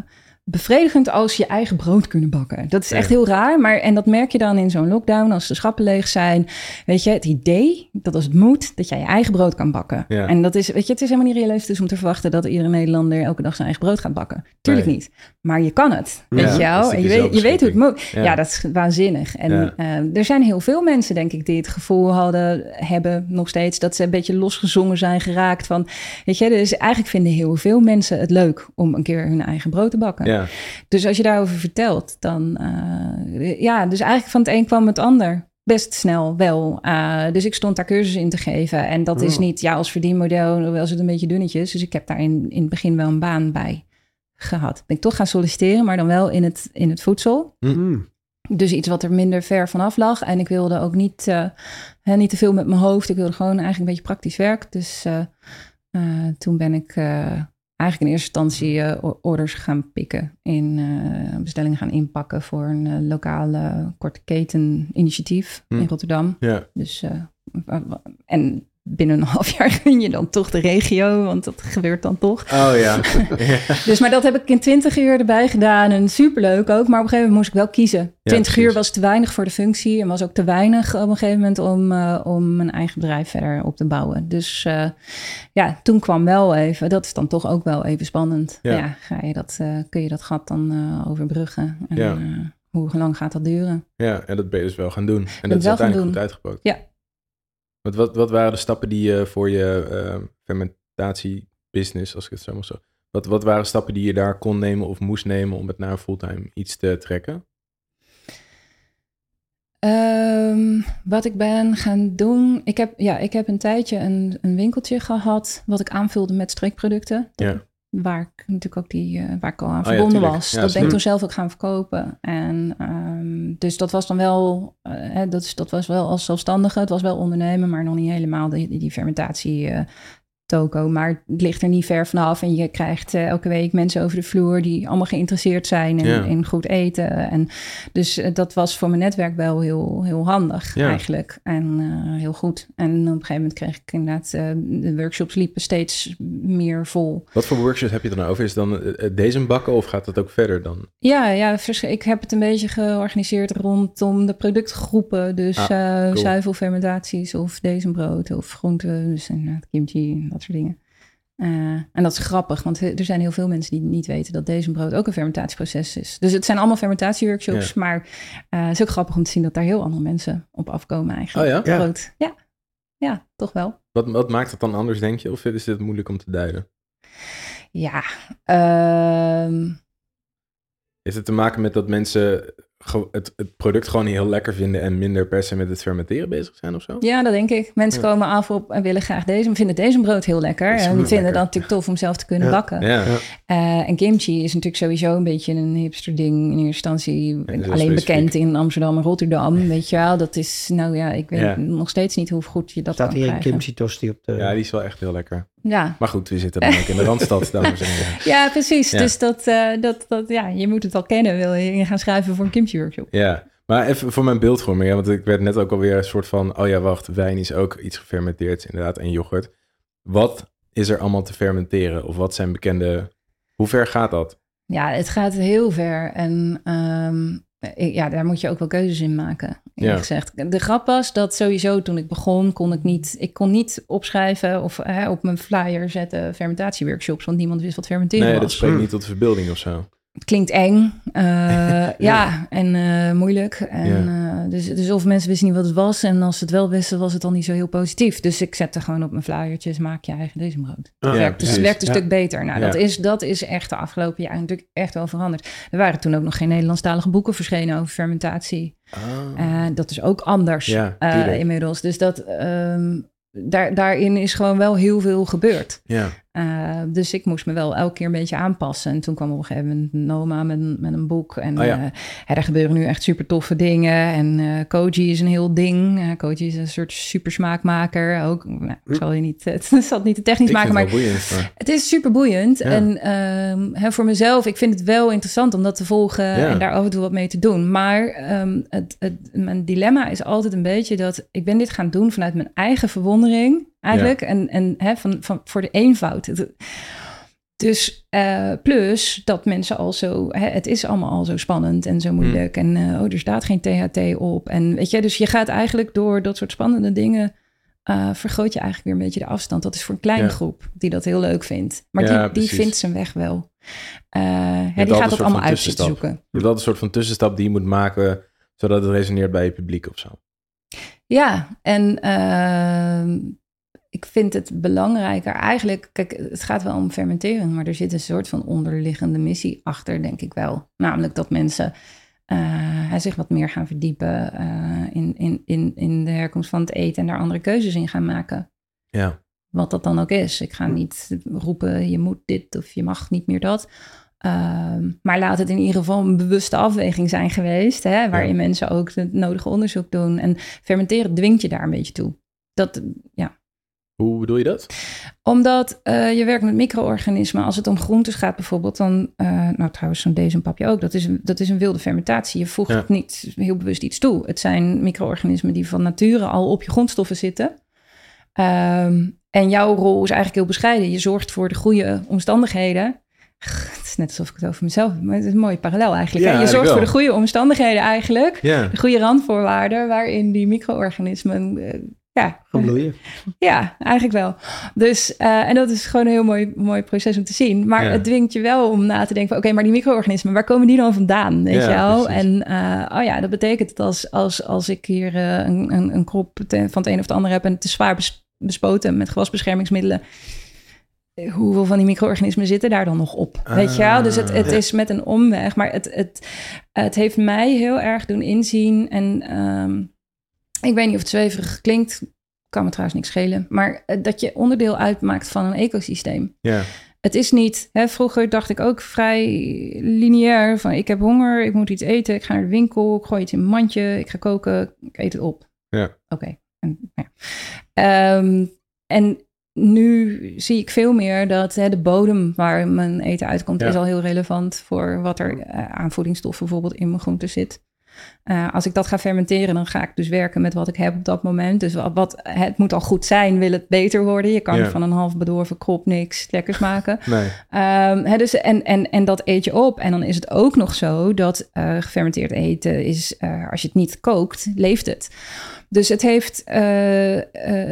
bevredigend als je eigen brood kunnen bakken. Dat is echt heel raar. Maar, en dat merk je dan in zo'n lockdown als de schappen leeg zijn. Weet je, het idee dat als het moet, dat jij je eigen brood kan bakken. Ja. En dat is, weet je, het is helemaal niet realistisch om te verwachten dat iedere Nederlander elke dag zijn eigen brood gaat bakken. Tuurlijk Nee. niet. Maar je kan het. Weet? En stukje je weet, je weet hoe het moet. Ja. Ja. dat is waanzinnig. En eh, er zijn heel veel mensen, denk ik, die het gevoel hadden, hebben nog steeds, dat ze een beetje losgezongen zijn geraakt van, weet je, dus eigenlijk vinden heel veel mensen het leuk om een keer hun eigen brood te bakken. Ja, Dus als je daarover vertelt, dan, eh, ja, dus eigenlijk van het een kwam het ander. Best snel wel. Eh, dus ik stond daar cursussen in te geven. En dat is Oh. niet, ja, als verdienmodel was het een beetje dunnetjes. Dus ik heb daar in, in het begin wel een baan bij gehad. Ben ik toch gaan solliciteren, maar dan wel in het, in het voedsel. Mm. Dus iets wat er minder ver vanaf lag. En ik wilde ook niet, eh, hè, niet te veel met mijn hoofd. Ik wilde gewoon eigenlijk een beetje praktisch werk. Dus eh, eh, toen ben ik eh, eigenlijk in eerste instantie eh, orders gaan pikken. In eh, bestellingen gaan inpakken voor een eh, lokale korte keten initiatief Hm. in Rotterdam. ja. Dus, en binnen een half jaar gun je dan toch de regio, want dat gebeurt dan toch. Oh ja. Dus, maar dat heb ik in 20 uur erbij gedaan. En superleuk ook. Maar op een gegeven moment moest ik wel kiezen. 20 uur was te weinig voor de functie. En was ook te weinig op een gegeven moment om, eh, om mijn eigen bedrijf verder op te bouwen. Dus eh, ja, toen kwam wel even. Dat is dan toch ook wel even spannend. Ja. Ja, ga je dat, eh, kun je dat gat dan overbruggen? En, Ja. hoe lang gaat dat duren? ja, en dat ben je dus wel gaan doen. En ik dat is uiteindelijk goed uitgepakt. Ja. Wat, wat, wat waren de stappen die je voor je eh fermentatiebusiness, als ik het zo mag zeggen, Wat, wat waren stappen die je daar kon nemen of moest nemen om het naar fulltime iets te trekken? Um, wat ik ben gaan doen. Ik heb, ja, ik heb een tijdje een, een winkeltje gehad. wat ik aanvulde met strikproducten. Ja. Waar ik natuurlijk ook die, uh, waar ik al aan Oh verbonden was. Ja, dat ben ik toen zelf ook gaan verkopen. En um, dus dat was dan wel. Uh, hè, dat, is, dat was wel als zelfstandige. Het was wel ondernemen, maar nog niet helemaal die, die, die fermentatie. Uh, toko, maar het ligt er niet ver vanaf. En je krijgt uh, elke week mensen over de vloer die allemaal geïnteresseerd zijn in, in goed eten. En dus uh, dat was voor mijn netwerk wel heel, heel handig eigenlijk. En uh, heel goed. En op een gegeven moment kreeg ik inderdaad, de workshops liepen steeds meer vol. Wat voor workshops heb je dan over? Is het dan deze bakken of gaat het ook verder dan? Ja, ja, ik heb het een beetje georganiseerd rondom de productgroepen. Dus Ah, cool. zuivelfermentaties of deze of groenten. Dus inderdaad kimchi dat soort dingen. Uh, en dat is grappig, want er zijn heel veel mensen die niet weten dat deze brood ook een fermentatieproces is. Dus het zijn allemaal fermentatieworkshops, Ja. maar uh, het is ook grappig om te zien dat daar heel andere mensen op afkomen eigenlijk. Oh ja? Ja. Brood. Ja. ja, toch wel. Wat, wat maakt het dan anders, denk je? Of is dit moeilijk om te duiden? Ja, ehm, Is het te maken met dat mensen het, het product gewoon heel lekker vinden en minder per se met het fermenteren bezig zijn of zo? Ja, dat denk ik. Mensen Ja. komen af op en willen graag deze. Vinden deze brood heel lekker. En vinden lekker. dat natuurlijk tof om zelf te kunnen Ja. bakken. Ja, Ja. Eh, en kimchi is natuurlijk sowieso een beetje een hipster ding in eerste instantie. alleen specifiek. bekend in Amsterdam en Rotterdam. Weet je wel, dat is, nou ja, ik weet Ja. nog steeds niet hoe goed je dat staat kan hier een krijgen. kimchi tosti op de... ja, die is wel echt heel lekker. Ja. Maar goed, we zitten dan ook in de Randstad, dames en heren. ja, precies. Ja. Dus dat, eh, dat, dat, ja, je moet het al kennen. Wil je gaan schrijven voor een kimchi workshop? Ja, maar even voor mijn beeldvorming, ja, want ik werd net ook alweer een soort van, oh ja, wacht, wijn is ook iets gefermenteerd, inderdaad, en yoghurt. Wat is er allemaal te fermenteren? Of wat zijn bekende, hoe ver gaat dat? Ja, het gaat heel ver. En ehm, ik- ja, daar moet je ook wel keuzes in maken. Ja. Gezegd. De grap was dat sowieso toen ik begon, kon ik niet, ik kon niet opschrijven of hè, op mijn flyer zetten fermentatieworkshops, want niemand wist wat fermenteren Nee, dat was. spreekt Hmm. niet tot de verbeelding of zo. Het klinkt eng, eh, ja. en eh, moeilijk. En, eh, dus, dus of mensen wisten niet wat het was. En als ze het wel wisten, was het al niet zo heel positief. Dus ik zette gewoon op mijn flyertjes, maak je eigen bezembrood. Ah, Het werkt, dus het werkt een Ja. stuk beter. Nou, Ja. dat, is, dat is echt de afgelopen jaren natuurlijk echt wel veranderd. Er waren toen ook nog geen Nederlandstalige boeken verschenen over fermentatie. Eh, dat is ook anders Ja, inmiddels. Dus dat, ehm, daar, daarin is gewoon wel heel veel gebeurd. ja, Uh, dus ik moest me wel elke keer een beetje aanpassen. En toen kwam op een gegeven moment Noma met, een- met een boek. En Oh ja. eh, er gebeuren nu echt super toffe dingen. En eh Koji is een heel ding. Uh, Koji is een soort super smaakmaker. Ook, nou, ik zal je niet, het zal het niet te technisch ik maken, maar het wel boeiend. Maar, het is super boeiend. Ja. En ehm, hè, voor mezelf, ik vind het wel interessant om dat te volgen Ja. en daar af en toe wat mee te doen. Maar het, het, mijn dilemma is altijd een beetje dat ik ben dit gaan doen vanuit mijn eigen verwondering eigenlijk. En, en hè, van, van, voor de eenvoud. Dus eh, plus dat mensen al zo, hè, het is allemaal al zo spannend en zo moeilijk. En eh, oh, er staat geen THT op. En weet je, dus je gaat eigenlijk door dat soort spannende dingen eh, vergroot je eigenlijk weer een beetje de afstand. Dat is voor een kleine Ja. groep die dat heel leuk vindt. Maar Ja, die, die precies. vindt zijn weg wel. Ja, altijd die gaat dat allemaal uit zoeken. je hebt wel een soort van tussenstap die je moet maken, zodat het resoneert bij je publiek of zo. Ja, en ehm, ik vind het belangrijker eigenlijk... Kijk, het gaat wel om fermenteren, maar er zit een soort van onderliggende missie achter, denk ik wel. Namelijk dat mensen eh, zich wat meer gaan verdiepen eh, in, in, in, in de herkomst van het eten... en daar andere keuzes in gaan maken. Ja, wat dat dan ook is. Ik ga niet roepen, je moet dit of je mag niet meer dat. Ehm, maar laat het in ieder geval een bewuste afweging zijn geweest, hè, waarin Ja. mensen ook het nodige onderzoek doen. En fermenteren dwingt je daar een beetje toe. Dat, ja. Hoe bedoel je dat? Omdat eh, je werkt met micro-organismen. Als het om groentes gaat bijvoorbeeld, dan... eh, nou trouwens, zo'n deze ook. Dat is, een, dat is een wilde fermentatie. Je voegt Ja. niet heel bewust iets toe. Het zijn micro-organismen die van nature al op je grondstoffen zitten. Ehm, en jouw rol is eigenlijk heel bescheiden. Je zorgt voor de goede omstandigheden. Het is net alsof ik het over mezelf heb, maar het is een mooie parallel eigenlijk. Ja? Je zorgt voor de goede omstandigheden eigenlijk. Ja, De goede randvoorwaarden waarin die micro-organismen... ja, Gaan bloeien. ja, eigenlijk wel. Dus, eh, en dat is gewoon een heel mooi, mooi proces om te zien. Maar Ja. het dwingt je wel om na te denken van... oké, maar die micro-organismen, waar komen die dan vandaan? Weet Ja, je wel? precies. En eh, oh ja, dat betekent dat als, als, als ik hier eh, een, een, een krop van het een of het ander heb... en het is zwaar bes- bespoten met gewasbeschermingsmiddelen... hoeveel van die micro-organismen zitten daar dan nog op? weet je wel? Dus het, het Ah. is met een omweg, maar het, het, het heeft mij heel erg doen inzien. En ehm, ik weet niet of het zweverig klinkt, kan me trouwens niks schelen, maar eh, dat je onderdeel uitmaakt van een ecosysteem. Ja, Het is niet, hè, vroeger dacht ik ook vrij lineair van ik heb honger, ik moet iets eten, ik ga naar de winkel, ik gooi iets in mijn mandje, ik ga koken, ik eet het op. Ja. Oké. En, ja. Ehm, en nu zie ik veel meer dat hè, de bodem waar mijn eten uitkomt, Ja. is al heel relevant voor wat er eh, aan voedingsstoffen bijvoorbeeld in mijn groente zit. Eh, als ik dat ga fermenteren, dan ga ik dus werken met wat ik heb op dat moment. Dus wat, wat- het moet al goed zijn, wil het beter worden. Je kan van een half bedorven krop niks lekkers maken. nee. Ehm, dus, en, en, en dat eet je op. En dan is het ook nog zo dat eh, gefermenteerd eten is, eh, als je het niet kookt, leeft het. Dus het heeft,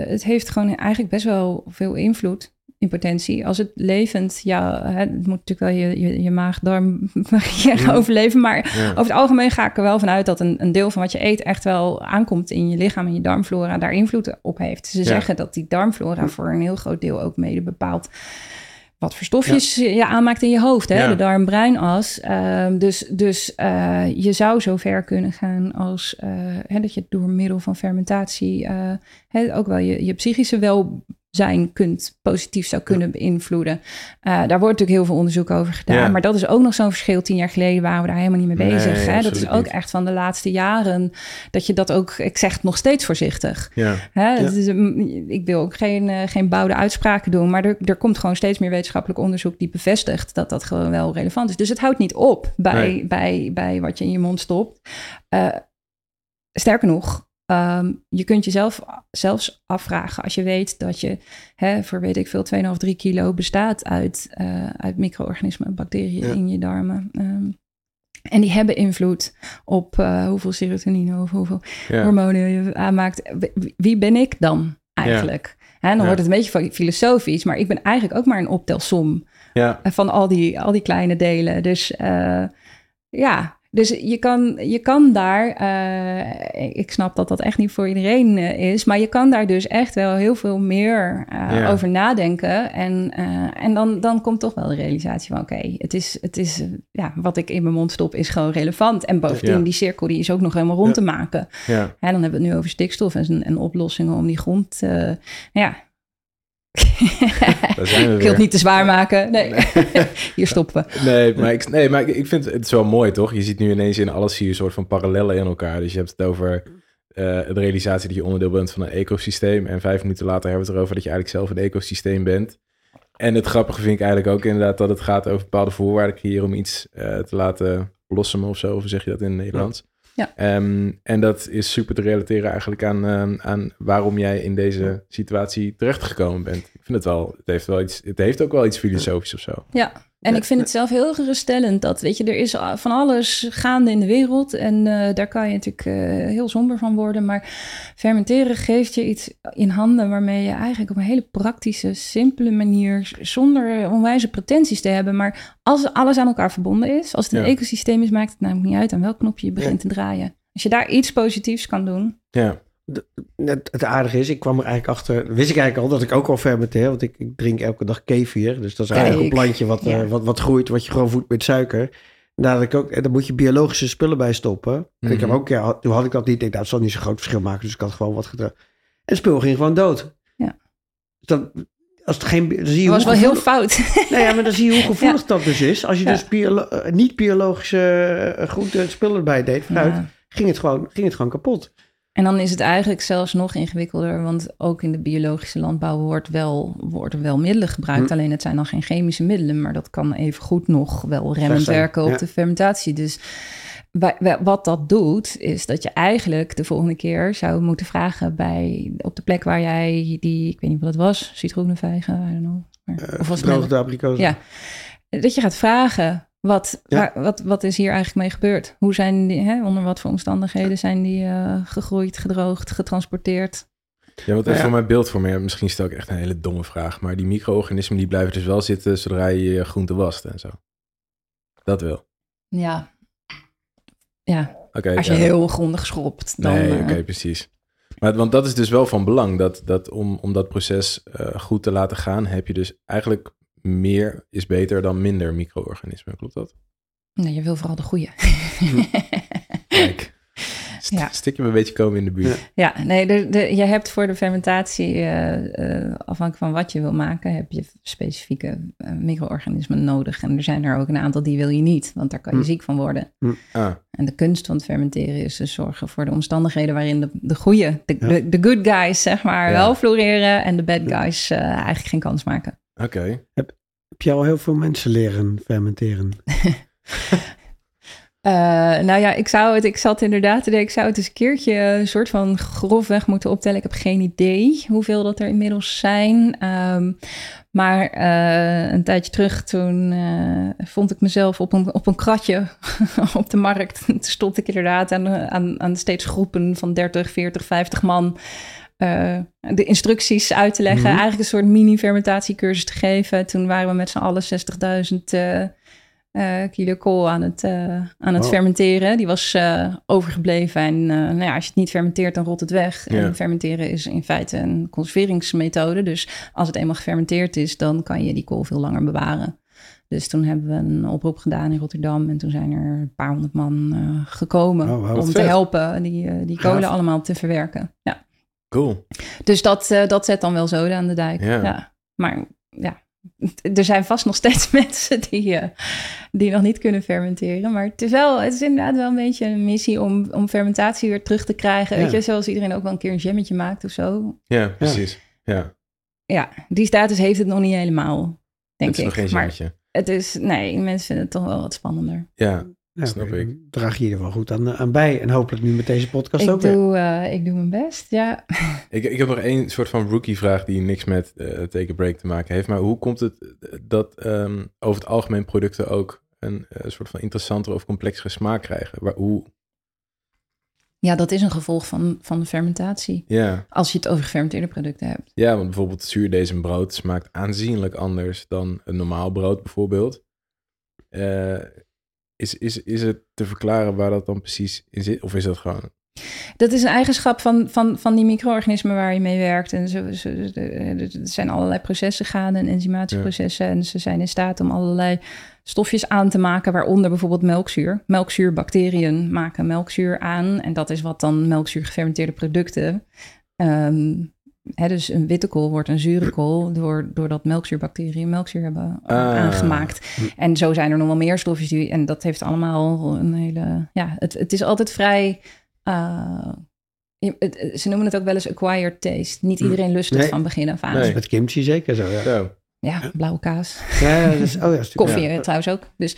het heeft gewoon eigenlijk best wel veel invloed in potentie. Als het levend, ja, hè, het moet natuurlijk wel je, je, je maag-darm Ja. overleven. Maar Ja. over het algemeen ga ik er wel vanuit dat een, een deel van wat je eet echt wel aankomt in je lichaam en je darmflora daar invloed op heeft. Ze Ja. zeggen dat die darmflora voor een heel groot deel ook mede bepaalt wat voor stofjes je aanmaakt in je hoofd, hè? Ja. de darm-breinas. Ehm, dus dus eh, je zou zo ver kunnen gaan als eh, hè, dat je door middel van fermentatie eh, hè, ook wel je, je psychische welzijn kunt, positief zou kunnen beïnvloeden. Eh, daar wordt natuurlijk heel veel onderzoek over gedaan. Ja. Maar dat is ook nog zo'n verschil. Tien jaar geleden waren we daar helemaal niet mee Nee, bezig. hè? Dat is ook niet. echt van de laatste jaren dat je dat ook, ik zeg het nog steeds voorzichtig. Ja. Hè? Het is, ik wil ook geen, eh, geen bouwde uitspraken doen, maar er, er komt gewoon steeds meer wetenschappelijk onderzoek die bevestigt dat dat gewoon wel relevant is. Dus het houdt niet op bij, Nee. bij, bij wat je in je mond stopt. Eh, sterker nog, ehm, je kunt jezelf zelfs afvragen als je weet dat je hè, voor weet ik veel 2,5, 3 kilo bestaat uit, eh, uit micro-organismen, bacteriën Ja. in je darmen. Ehm, en die hebben invloed op eh, hoeveel serotonine of hoeveel Ja. hormonen je aanmaakt. Wie- ben ik dan eigenlijk? Hè, dan wordt het een beetje fi- filosofisch, maar ik ben eigenlijk ook maar een optelsom Ja. van al die, al die kleine delen. Dus eh, ja, dus je kan, je kan daar, eh, ik snap dat dat echt niet voor iedereen eh, is, maar je kan daar dus echt wel heel veel meer eh, Ja. over nadenken. En, en dan, dan komt toch wel de realisatie van, oké, het is, het is ja, wat ik in mijn mond stop is gewoon relevant. En bovendien, Ja. die cirkel die is ook nog helemaal rond Ja. te maken. Ja. Dan hebben we het nu over stikstof en, en oplossingen om die grond. ja. Daar zijn we ik wil het niet te zwaar maken. Nee, hier stoppen we. Nee, maar, ik, nee, maar ik, ik vind het is wel mooi, toch? Je ziet nu ineens in alles je een soort van parallellen in elkaar. Dus je hebt het over eh, de realisatie dat je onderdeel bent van een ecosysteem. En vijf minuten later hebben we het erover dat je eigenlijk zelf een ecosysteem bent. En het grappige vind ik eigenlijk ook inderdaad dat het gaat over bepaalde voorwaarden creëren om iets eh, te laten blossomen of zo. Of zeg je dat in het Nederlands? Ja. Ehm, en dat is super te relateren eigenlijk aan, ehm, aan waarom jij in deze situatie terechtgekomen bent. Ik vind het wel, het heeft wel iets, het heeft ook wel iets filosofisch of zo. Ja, en ik vind het zelf heel geruststellend dat, weet je, er is van alles gaande in de wereld. En eh, daar kan je natuurlijk eh, heel somber van worden. Maar fermenteren geeft je iets in handen waarmee je eigenlijk op een hele praktische, simpele manier, zonder onwijze pretenties te hebben. Maar als alles aan elkaar verbonden is, als het een Ja. ecosysteem is, maakt het namelijk niet uit aan welk knopje je begint te draaien. Als je daar iets positiefs kan doen. Ja, Het, het aardige is, ik kwam er eigenlijk achter, wist ik eigenlijk al dat ik ook al fermenteer, want ik, ik drink elke dag kefir. Dus dat is eigenlijk een plantje wat, ja. eh, wat, wat groeit, wat je gewoon voedt met suiker. Daar ik ook, en daar moet je biologische spullen bij stoppen. En ik heb Mhm. ook, ja, toen had ik dat niet. Ik dacht, dat zal niet zo'n groot verschil maken. Dus ik had gewoon wat gedaan. En het spul ging gewoon dood. Ja. Dus dan, als het geen, dan zie je Dat was wel heel fout. Nou ja, maar dan zie je hoe gevoelig dat dus is. Als je Ja. dus biolo- eh, niet biologische eh, groente spullen erbij deed, vanuit, ging, het gewoon, ging het gewoon kapot. En dan is het eigenlijk zelfs nog ingewikkelder, want ook in de biologische landbouw wordt wel, worden wel middelen gebruikt. Hm. Alleen het zijn dan geen chemische middelen, maar dat kan even goed nog wel remmend werken op ja. de fermentatie. Dus wa- wa- wat dat doet, is dat je eigenlijk de volgende keer zou moeten vragen bij op de plek waar jij die, ik weet niet wat het was, citroenenvijgen, I don't know. Maar, Eh, of was het abrikozen. Ja. dat je gaat vragen. Wat, Ja. waar- wat, wat is hier eigenlijk mee gebeurd? Hoe zijn die, hè, onder wat voor omstandigheden zijn die eh, gegroeid, gedroogd, getransporteerd? Ja, wat even voor mijn beeld voor me. Misschien stel ik echt een hele domme vraag. Maar die micro-organismen die blijven dus wel zitten zodra je je groente wast en zo. Dat wel. Ja. Ja, als je ja. heel grondig schropt, dan... Nee, eh, oké, precies. Maar, want dat is dus wel van belang. Dat, dat om, om dat proces uh, goed te laten gaan, heb je dus eigenlijk meer is beter dan minder micro-organismen. Klopt dat? Nee, je wil vooral de goede. Kijk. St ja. Stik je me een beetje komen in de buurt. Ja, nee, de, de, je hebt voor de fermentatie, uh, uh, afhankelijk van wat je wil maken, heb je specifieke uh, micro-organismen nodig. En er zijn er ook een aantal die wil je niet, want daar kan je hm. ziek van worden. Hm. Ah. En de kunst van het fermenteren is te zorgen voor de omstandigheden waarin de, de goede, de, de, de, good guys, zeg maar, wel floreren en de bad guys eigenlijk geen kans maken. Oké. Heb, heb je al heel veel mensen leren fermenteren? Uh, nou ja, ik zou het, ik zat inderdaad te denken, ik zou het eens een keertje een soort van grofweg moeten optellen. Ik heb geen idee hoeveel dat er inmiddels zijn. Um, maar uh, een tijdje terug, toen uh, vond ik mezelf op een, op een kratje op de markt. Toen stond ik inderdaad aan, aan, aan steeds groepen van 30, 40, 50 man. Uh, de instructies uit te leggen. Mm -hmm. Eigenlijk een soort mini-fermentatiecursus te geven. Toen waren we met z'n allen 60.000 uh, kilo kool aan het, aan het fermenteren. Die was overgebleven. En nou ja, als je het niet fermenteert, dan rot het weg. En fermenteren is in feite een conserveringsmethode. Dus als het eenmaal gefermenteerd is, dan kan je die kool veel langer bewaren. Dus toen hebben we een oproep gedaan in Rotterdam. En toen zijn er een paar honderd man gekomen oh, wow, om vet. te helpen die, die kolen allemaal te verwerken. Ja. Cool. Dus dat, dat zet dan wel zoden aan de dijk. Ja. ja. Maar ja, er zijn vast nog steeds mensen die, uh, die nog niet kunnen fermenteren. Maar het is, wel, het is inderdaad wel een beetje een missie om, om fermentatie weer terug te krijgen. Weet je, zoals iedereen ook wel een keer een jammetje maakt of zo. Ja, precies. Ja, ja die status heeft het nog niet helemaal, denk het is ik. nog geen jammetje. Het is, nee, mensen vinden het toch wel wat spannender. Ja, ja, Snap ik. Draag je er wel goed aan, aan bij. En hopelijk nu met deze podcast ik ook doe, uh, ik doe mijn best, ja. ik, ik heb nog één soort van rookie-vraag die niks met uh, take break te maken heeft. Maar hoe komt het dat um, over het algemeen producten ook een uh, soort van interessantere of complexere smaak krijgen? Waar, hoe... Ja, dat is een gevolg van, van de fermentatie. Ja. Als je het over gefermenteerde producten hebt. Ja, want bijvoorbeeld zuurdesembrood smaakt aanzienlijk anders dan een normaal brood bijvoorbeeld. Is, is, is het te verklaren waar dat dan precies in zit? Of is dat gewoon... Dat is een eigenschap van, van, van die micro-organismen waar je mee werkt. En zo, zo, er zijn allerlei processen gaande en enzymatische ja. processen. En ze zijn in staat om allerlei stofjes aan te maken, waaronder bijvoorbeeld melkzuur. Melkzuurbacteriën maken melkzuur aan. En dat is wat dan melkzuur gefermenteerde producten um, dus een witte kool wordt een zure kool door, doordat melkzuurbacteriën melkzuur hebben ah. aangemaakt. En zo zijn er nog wel meer stofjes die. En dat heeft allemaal een hele. Ja, het, het is altijd vrij. Uh, het, ze noemen het ook wel eens acquired taste. Niet hm. iedereen lust het nee. van begin af aan. Nee. Met kimchi zeker zo, ja. Zo. Ja, blauwe kaas. Ja, dat is, oh ja, Koffie ja. trouwens ook. Dus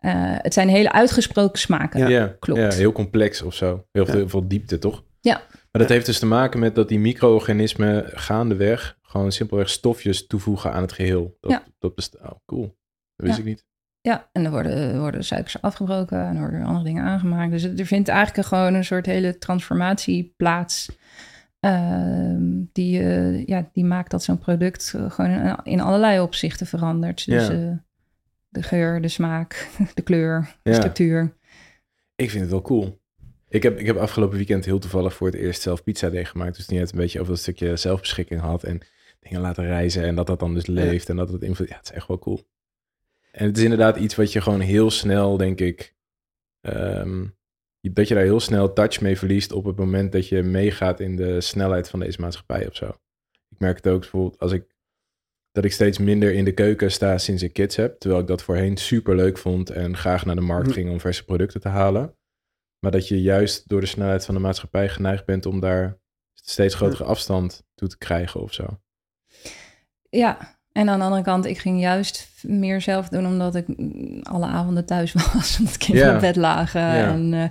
uh, het zijn hele uitgesproken smaken. Ja, klopt. Ja, heel complex of zo. Heel veel, heel veel diepte, toch? Ja. Maar dat heeft dus te maken met dat die micro-organismen gaandeweg gewoon simpelweg stofjes toevoegen aan het geheel. Dat, ja. dat bestaat. Oh, cool. Dat wist ik niet. Ja, en er worden, worden suikers afgebroken en er worden andere dingen aangemaakt. Dus er vindt eigenlijk gewoon een soort hele transformatie plaats. Uh, die, uh, ja, die maakt dat zo'n product gewoon in, allerlei opzichten verandert. Dus ja. uh, de geur, de smaak, de kleur, de structuur. Ik vind het wel cool. Ik heb, ik heb afgelopen weekend heel toevallig voor het eerst zelf pizza deeg gemaakt. Dus die net een beetje over dat stukje zelfbeschikking had. En dingen laten reizen. En dat dat dan dus leeft. Ja. En dat het invloed. Ja, het is echt wel cool. En het is inderdaad iets wat je gewoon heel snel, denk ik. Um, dat je daar heel snel touch mee verliest op het moment dat je meegaat in de snelheid van deze maatschappij of zo. Ik merk het ook bijvoorbeeld als ik dat ik steeds minder in de keuken sta sinds ik kids heb. Terwijl ik dat voorheen super leuk vond en graag naar de markt ging om verse producten te halen. Maar dat je juist door de snelheid van de maatschappij geneigd bent om daar steeds grotere afstand toe te krijgen of zo. Ja, en aan de andere kant, ik ging juist meer zelf doen, omdat ik alle avonden thuis was. Omdat kinderen Ja. op bed lagen. Ja. En, eh,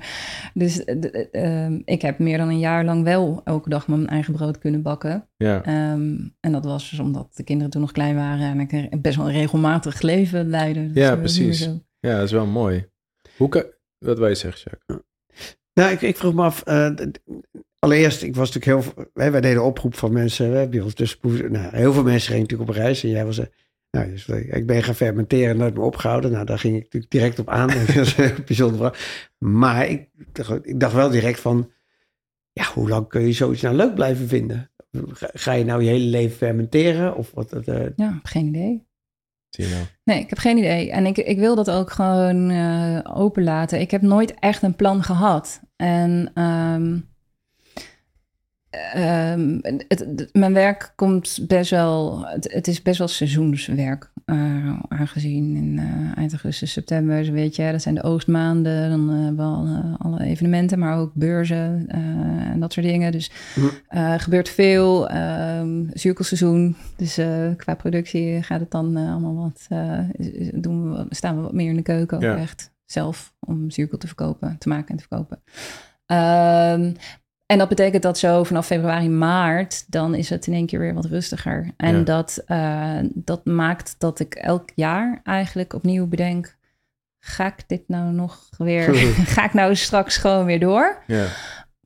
dus eh, eh, ik heb meer dan een jaar lang wel elke dag mijn eigen brood kunnen bakken. Ja, Ehm, en dat was dus omdat de kinderen toen nog klein waren en ik best wel een regelmatig leven leidde. Dus, Ja, eh, precies. ja, dat is wel mooi. Hoe kan, wat wil je zeggen, Jacques? Nou, ik, ik vroeg me af. eh, allereerst, ik was natuurlijk heel. Wij, wij deden oproep van mensen. Hè, bij ons dus, nou, heel veel mensen gingen natuurlijk op reis. En jij was. nou, dus, ik ben gaan fermenteren, nooit meer opgehouden. Nou, daar ging ik natuurlijk direct op aan. dat is een bijzonder. Maar ik, dacht- ik dacht wel direct van. ja, hoe lang kun je zoiets nou leuk blijven vinden? Ga, ga je nou je hele leven fermenteren? Of wat? het, eh, Ja, geen idee. Zie je nou? Nee, ik heb geen idee. En ik, ik wil dat ook gewoon eh openlaten. Ik heb nooit echt een plan gehad. En ehm, ehm, het, het- mijn werk komt best wel... Het, het is best wel seizoenswerk. eh, aangezien in eh, eind augustus, september, zo weet je, dat zijn de oogstmaanden. Dan hebben we eh, alle evenementen, maar ook beurzen en dat soort dingen. Dus Hm. eh, er gebeurt veel. ehm cirkelseizoen. Dus qua productie gaat het dan allemaal wat. doen we, staan we wat meer in de keuken. Ook Ja. echt zelf om cirkel te verkopen, te maken en te verkopen. Ehm, en dat betekent dat zo vanaf februari, maart, dan is het in één keer weer wat rustiger. En Ja. dat, eh, dat maakt dat ik elk jaar eigenlijk opnieuw bedenk. Ga ik dit nou nog weer? ga ik nou straks gewoon weer door? Ja.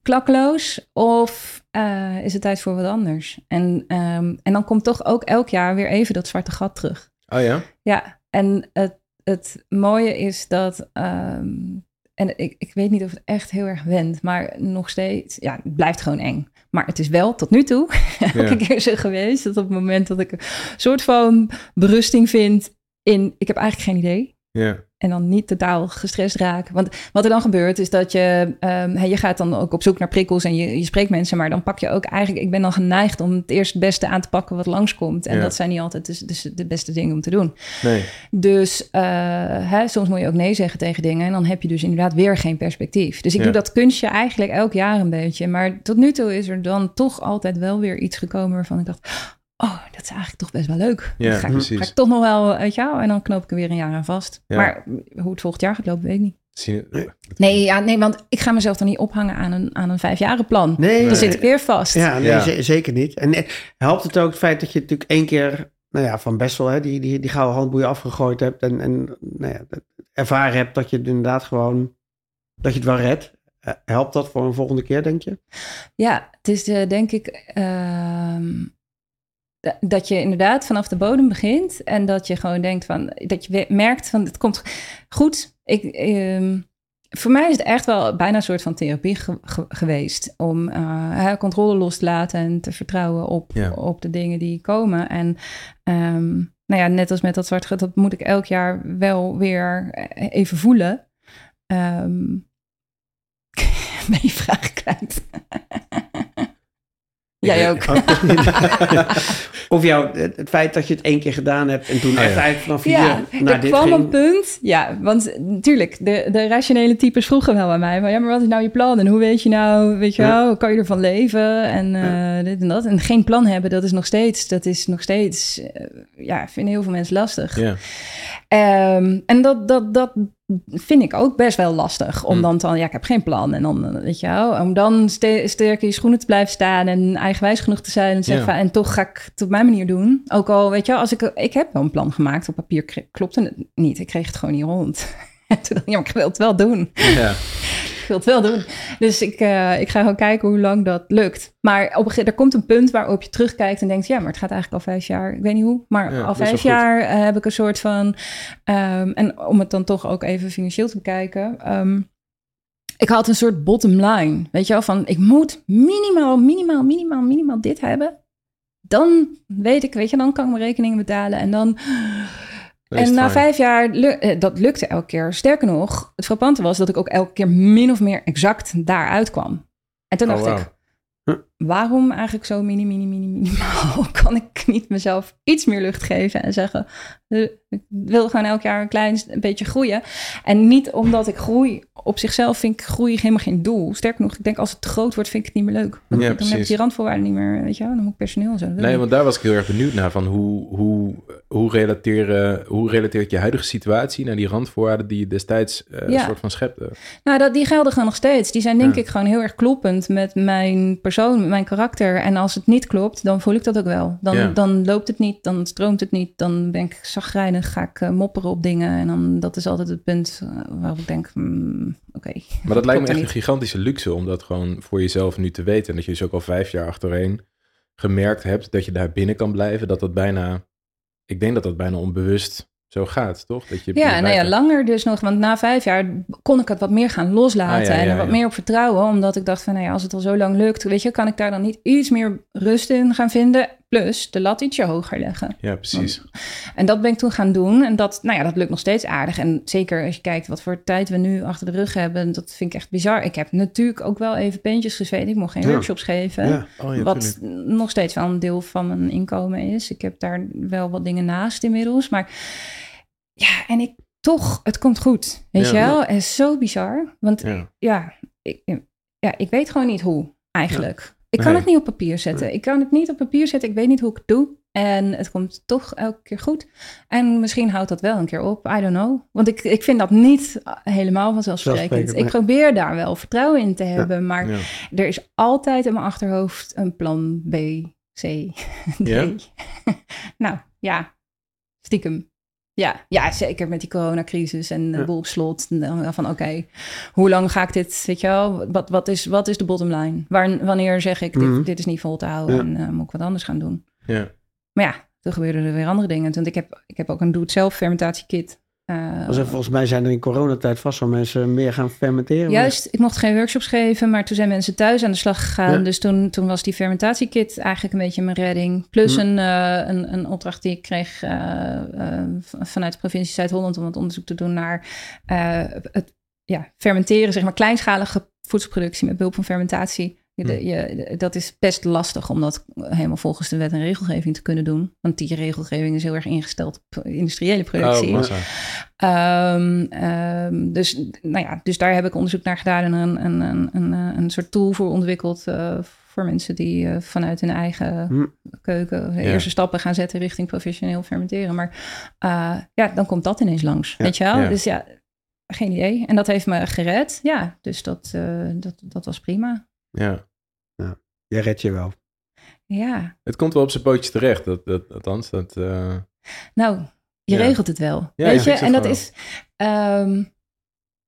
klakkeloos of eh, is het tijd voor wat anders? En, ehm, en dan komt toch ook elk jaar weer even dat zwarte gat terug. Oh ja? Ja, en het, het mooie is dat, ehm, en ik, ik weet niet of het echt heel erg wendt, maar nog steeds, ja, het blijft gewoon eng. Maar het is wel tot nu toe elke keer zo geweest dat op het moment dat ik een soort van berusting vind in, ik heb eigenlijk geen idee. Ja. En dan niet totaal gestrest raken. Want wat er dan gebeurt is dat je... ehm, je gaat dan ook op zoek naar prikkels en je, je spreekt mensen... maar dan pak je ook eigenlijk... Ik ben dan geneigd om het eerst het beste aan te pakken wat langskomt. En Ja. dat zijn niet altijd dus, dus de beste dingen om te doen. Nee. Dus eh, hè, soms moet je ook nee zeggen tegen dingen... en dan heb je dus inderdaad weer geen perspectief. Dus ik Ja. doe dat kunstje eigenlijk elk jaar een beetje. Maar tot nu toe is er dan toch altijd wel weer iets gekomen... waarvan ik dacht... Oh, dat is eigenlijk toch best wel leuk. Ja, Dat ga, ik, precies. ga ik toch nog wel uit jou en dan knoop ik er weer een jaar aan vast. Ja. Maar hoe het volgend jaar gaat lopen, weet ik niet. Zie je- Nee, ja, nee, want ik ga mezelf dan niet ophangen aan een, aan een vijfjarenplan. nee, Dan zit ik weer vast. Ja, nee, Ja. zeker niet. En eh, helpt het ook het feit dat je natuurlijk één keer, nou ja, van best wel, hè, die, die, die gouden handboeien afgegooid hebt en, en nou ja, dat- ervaren hebt dat je het inderdaad gewoon, dat je het wel redt. Eh, helpt dat voor een volgende keer, denk je? Ja, het is eh, denk ik ehm, dat je inderdaad vanaf de bodem begint en dat je gewoon denkt van dat je merkt van het komt goed. Ik, ehm, voor mij is het echt wel bijna een soort van therapie ge- ge- geweest om eh, controle los te laten en te vertrouwen op, Ja. op de dingen die komen. En ehm, nou ja, net als met dat zwart dat moet ik elk jaar wel weer eh, even voelen. Ehm ben je vraag kwijt? Jij ook. of jou, het, feit dat je het één keer gedaan hebt en toen ja. echt eigenlijk vanaf hier Ja, naar er dit kwam ging. een punt. Ja, want natuurlijk, de, de rationele types vroegen wel aan mij. Van, ja, maar wat is nou je plan? En hoe weet je nou, weet je Ja. wel, kan je ervan leven? En eh, dit en dat. En geen plan hebben, dat is nog steeds, dat is nog steeds, eh, ja, vinden heel veel mensen lastig. Ja. Ehm, en dat, dat, dat vind ik ook best wel lastig. Om Hmm. dan te, ja, ik heb geen plan. En dan, eh, weet je wel, om dan ste- sterk in je schoenen te blijven staan en eigenwijs genoeg te zijn. En, zeggen, Ja. en toch ga ik het op mijn manier doen. Ook al, weet je wel, als ik, ik heb wel een plan gemaakt op papier, klopte het niet. Ik kreeg het gewoon niet rond. En toen dacht ik, ja, maar ik wil het wel doen. Ja. Het wel doen. Dus ik, eh, ik ga gewoon kijken hoe lang dat lukt. Maar op een gegeven er komt een punt waarop je terugkijkt en denkt... ja, maar het gaat eigenlijk al vijf jaar. Ik weet niet hoe, maar Ja, al vijf jaar eh, heb ik een soort van... ehm, en om het dan toch ook even financieel te bekijken... ehm, ik had een soort bottom line. Weet je wel, van ik moet minimaal, minimaal, minimaal, minimaal dit hebben. Dan weet ik, weet je, dan kan ik mijn rekeningen betalen. En dan... En na vijf jaar, eh, dat lukte elke keer. Sterker nog, het frappante was dat ik ook elke keer min of meer exact daaruit kwam. En toen Oh, dacht ik, waarom eigenlijk zo mini, mini, mini, minimaal? Kan ik niet mezelf iets meer lucht geven en zeggen, eh, ik wil gewoon elk jaar een klein beetje groeien. En niet omdat ik groei, op zichzelf vind ik groei helemaal geen doel. Sterker nog, ik denk als het te groot wordt, vind ik het niet meer leuk. Dan, Ja, dan heb ik precies. die randvoorwaarden niet meer, weet je wel. Dan moet ik personeel zo. Nee, want daar was ik heel erg benieuwd naar. Van hoe, hoe, hoe, relateren, hoe relateert je huidige situatie naar die randvoorwaarden die je destijds eh, een soort van schepte? Nou, dat, die gelden gewoon nog steeds. Die zijn denk Ja. ik gewoon heel erg kloppend met mijn persoon, mijn karakter. En als het niet klopt, dan voel ik dat ook wel. Dan, dan loopt het niet, dan stroomt het niet. Dan ben ik zagrijnig, ga ik eh, mopperen op dingen. En dan, dat is altijd het punt eh, waarop ik denk, hmm, oké. Maar dat lijkt me echt een gigantische luxe om dat gewoon voor jezelf nu te weten. En dat je dus ook al vijf jaar achtereen gemerkt hebt dat je daar binnen kan blijven. Dat dat bijna, ik denk dat dat bijna onbewust zo gaat, toch? Dat je Ja, nou ja, langer dus nog. Want na vijf jaar kon ik het wat meer gaan loslaten. Ah, ja, ja, en er wat meer op vertrouwen. Omdat ik dacht van, nou ja, als het al zo lang lukt... weet je, kan ik daar dan niet iets meer rust in gaan vinden? Plus de lat ietsje hoger leggen. Ja, precies. En dat ben ik toen gaan doen. En dat, nou ja, dat lukt nog steeds aardig. En zeker als je kijkt wat voor tijd we nu achter de rug hebben... dat vind ik echt bizar. Ik heb natuurlijk ook wel even peentjes gezweet. Ik mocht geen Ja. workshops geven. Ja. Oh, ja, Wat tuurlijk. nog steeds wel een deel van mijn inkomen is. Ik heb daar wel wat dingen naast inmiddels. Maar ja, en ik toch, het komt goed. Weet je wel? Is zo bizar. Want ja, ik, ja, ik weet gewoon niet hoe eigenlijk. Ik kan Nee. het niet op papier zetten. Ik kan het niet op papier zetten. Ik weet niet hoe ik het doe. En het komt toch elke keer goed. En misschien houdt dat wel een keer op. I don't know. Want ik, ik vind dat niet helemaal vanzelfsprekend. Ik probeer daar wel vertrouwen in te hebben. Maar Ja. er is altijd in mijn achterhoofd een plan B, C, D. Ja? nou ja, stiekem. Ja, ja, zeker met die coronacrisis en de Ja. boel op slot. En dan Van oké, hoe lang ga ik dit, weet je wel? Wat, wat, is, wat is de bottom line? Waar, wanneer zeg ik, dit, Mhm. dit is niet vol te houden Ja. en eh, moet ik wat anders gaan doen? Ja. Maar ja, toen gebeurden er weer andere dingen. Want ik heb, ik heb ook een doe-het-zelf fermentatiekit. Eh, volgens mij zijn er in coronatijd vast wel mensen meer gaan fermenteren. Juist, ik mocht geen workshops geven, maar toen zijn mensen thuis aan de slag gegaan. Ja. Dus toen, toen was die fermentatiekit eigenlijk een beetje mijn redding. Plus Hm. een, eh, een, een opdracht die ik kreeg eh, vanuit de provincie Zuid-Holland om het onderzoek te doen naar het ja, fermenteren, zeg maar kleinschalige voedselproductie met behulp van fermentatie. Je- Hm. je, dat is best lastig om dat helemaal volgens de wet en regelgeving te kunnen doen. Want die regelgeving is heel erg ingesteld op industriële productie. Oh, massa. Ehm, ehm, dus, nou ja, dus daar heb ik onderzoek naar gedaan en een, een, een, een, een soort tool voor ontwikkeld eh, voor mensen die eh, vanuit hun eigen Hm. keuken de Ja. eerste stappen gaan zetten richting professioneel fermenteren. Maar eh, ja, dan komt dat ineens langs, Ja. weet je wel? Ja. Dus ja, geen idee. En dat heeft me gered. Ja, dus dat, dat, dat was prima. Ja. Jij redt je wel. Ja, Het komt wel op zijn pootje terecht, dat, dat, althans. Dat, eh, nou, je Ja. regelt het wel. Ja, weet ja, je? En dat wel. is. ehm,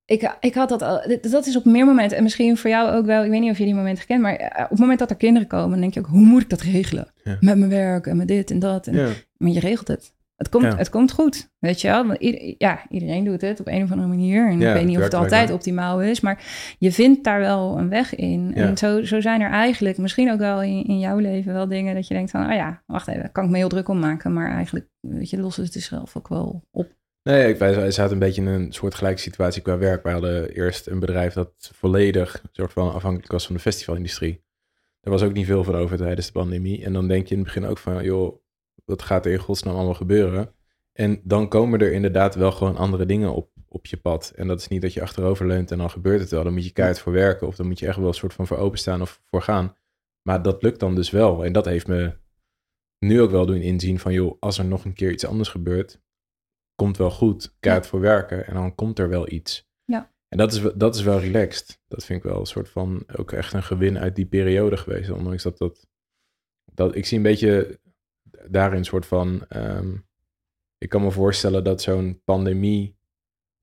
ik, ik had dat al. Dat is op meer momenten. En misschien voor jou ook wel. Ik weet niet of je die momenten kent. Maar eh, op het moment dat er kinderen komen. Dan denk je ook. Hoe moet ik dat regelen? Ja. Met mijn werk en met dit en dat. En, ja. Maar je regelt het. Het komt, Ja. het komt goed. Weet je wel? Want ieder- ja, iedereen doet het op een of andere manier. En Ja, ik weet niet of het altijd optimaal is. Maar je vindt daar wel een weg in. Ja. En zo, zo zijn er eigenlijk misschien ook wel in, in jouw leven wel dingen dat je denkt van, oh ja, wacht even, kan ik me heel druk om maken. Maar eigenlijk, weet je, lossen het zelf ook wel op. Nee, wij, zaten een beetje in een soort gelijke situatie qua werk. Wij hadden eerst een bedrijf dat volledig soort van afhankelijk was van de festivalindustrie. Er was ook niet veel van over tijdens de pandemie. En dan denk je in het begin ook van, joh, wat gaat er in godsnaam allemaal gebeuren? En dan komen er inderdaad wel gewoon andere dingen op, op je pad. En dat is niet dat je achterover leunt en dan gebeurt het wel. Dan moet je keihard voor werken of dan moet je echt wel een soort van voor openstaan of voor gaan. Maar dat lukt dan dus wel. En dat heeft me nu ook wel doen inzien van, joh, als er nog een keer iets anders gebeurt, komt wel goed, keihard voor werken en dan komt er wel iets. Ja. En dat is, wel- dat is wel relaxed. Dat vind ik wel een soort van ook echt een gewin uit die periode geweest. Ondanks dat dat, dat ik zie een beetje daarin een soort van, ehm, ik kan me voorstellen dat zo'n pandemie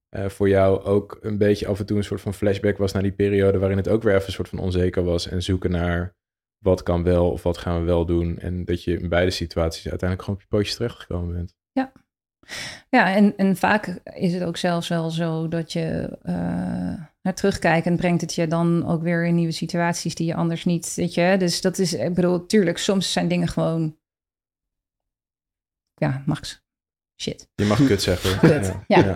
eh, voor jou ook een beetje af en toe een soort van flashback was naar die periode waarin het ook weer even een soort van onzeker was en zoeken naar wat kan wel of wat gaan we wel doen. En dat je in beide situaties uiteindelijk gewoon op je pootjes terechtgekomen bent. Ja, en, en vaak is het ook zelfs wel zo dat je eh, naar terugkijkend brengt het je dan ook weer in nieuwe situaties die je anders niet, weet je. Dus dat is, ik bedoel, tuurlijk, soms zijn dingen gewoon, ja, Max, shit. Je mag kut zeggen. Kut, ja.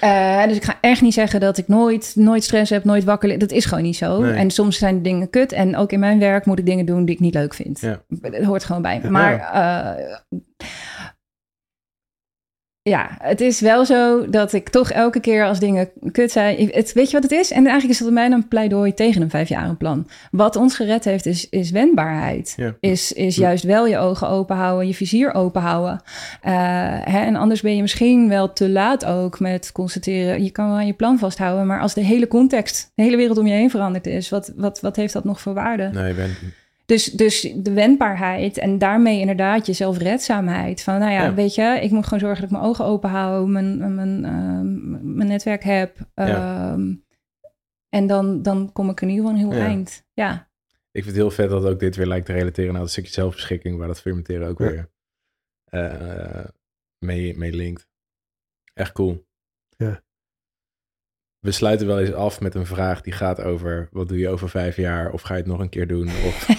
Eh, dus ik ga echt niet zeggen dat ik nooit, nooit stress heb, nooit wakker. Dat is gewoon niet zo. Nee. En soms zijn dingen kut. En ook in mijn werk moet ik dingen doen die ik niet leuk vind. Ja. Dat hoort gewoon bij. Ja. Maar eh, ja, het is wel zo dat ik toch elke keer als dingen kut zijn... Het, weet je wat het is? En eigenlijk is dat bij mij een pleidooi tegen een vijfjarenplan. Wat ons gered heeft is, is wendbaarheid. Ja. Is, is juist wel je ogen open houden, je vizier open houden. Eh, hè, en anders ben je misschien wel te laat ook met constateren... je kan wel aan je plan vasthouden... maar als de hele context, de hele wereld om je heen veranderd is... wat, wat, wat heeft dat nog voor waarde? Nee, je bent, Dus, dus de wendbaarheid en daarmee inderdaad je zelfredzaamheid. Van nou ja, Ja. weet je, ik moet gewoon zorgen dat ik mijn ogen open hou, mijn, mijn, ehm, mijn netwerk heb. Ja. Ehm, en dan, dan kom ik in ieder geval een heel Ja. eind. Ja, ik vind het heel vet dat ook dit weer lijkt te relateren naar het stukje zelfbeschikking, waar dat fermenteren ook Ja. weer eh, mee, mee linkt. Echt cool. Ja. We sluiten wel eens af met een vraag die gaat over... wat doe je over vijf jaar? Of ga je het nog een keer doen? Of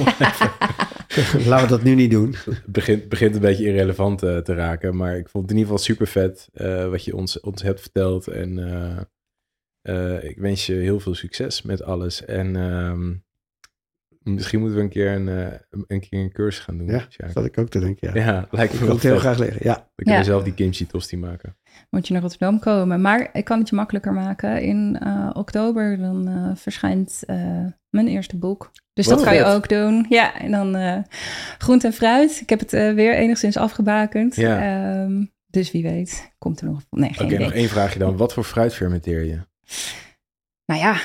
Laten we dat nu niet doen. het begint, begint een beetje irrelevant eh, te raken. Maar ik vond het in ieder geval super vet eh, wat je ons, ons hebt verteld. En eh, eh, ik wens je heel veel succes met alles. En ehm, misschien moeten we een keer een, een, keer een cursus gaan doen. Ja, Sjaak. dat ik ook te denken. Ja. ja lijkt Ik me wil wel het heel graag leren. Ja. We Ja. zelf die kimchi tosti maken. Moet je naar Rotterdam komen. Maar ik kan het je makkelijker maken. In eh, oktober dan eh, verschijnt eh, mijn eerste boek. Dus Wat dat kan je ook doen. Ja, en dan groente en fruit. Ik heb het weer enigszins afgebakend. Ja. Ehm, dus wie weet, komt er nog... Nee, geen Oké, nog één vraagje dan. Wat voor fruit fermenteer je? Nou ja,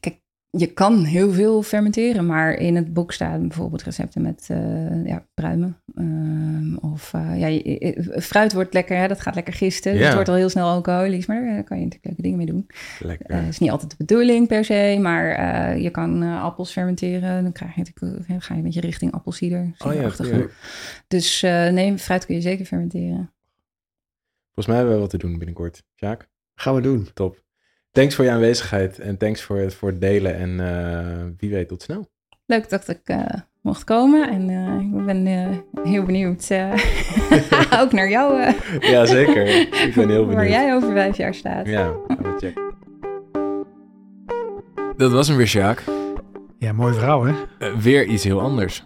kijk, je kan heel veel fermenteren, maar in het boek staan bijvoorbeeld recepten met eh, ja, pruimen. Ehm, of eh, ja, je- je- fruit wordt lekker, hè, dat gaat lekker gisten. Dus het wordt al heel snel alcoholisch, maar daar kan je natuurlijk leuke dingen mee doen. Lekker. Het is niet altijd de bedoeling per se, maar eh, je kan eh, appels fermenteren. Dan krijg je natuurlijk, dan ga je een beetje richting appelsieder. oh ja. Dus eh, nee, fruit kun je zeker fermenteren. Volgens mij hebben we wat te doen binnenkort. Sjaak, Gaan we doen. top. Thanks voor je aanwezigheid en thanks voor het, voor het delen. En eh, wie weet tot snel. Leuk dat ik eh, mocht komen en eh, ik ben eh, heel benieuwd eh, ook naar jou, eh, Ja, zeker. Ik ben heel waar benieuwd. jij over vijf jaar staat. Ja, gaan we checken. Dat was hem weer, Sjaak. Ja, mooi verhaal hè. Weer iets heel anders.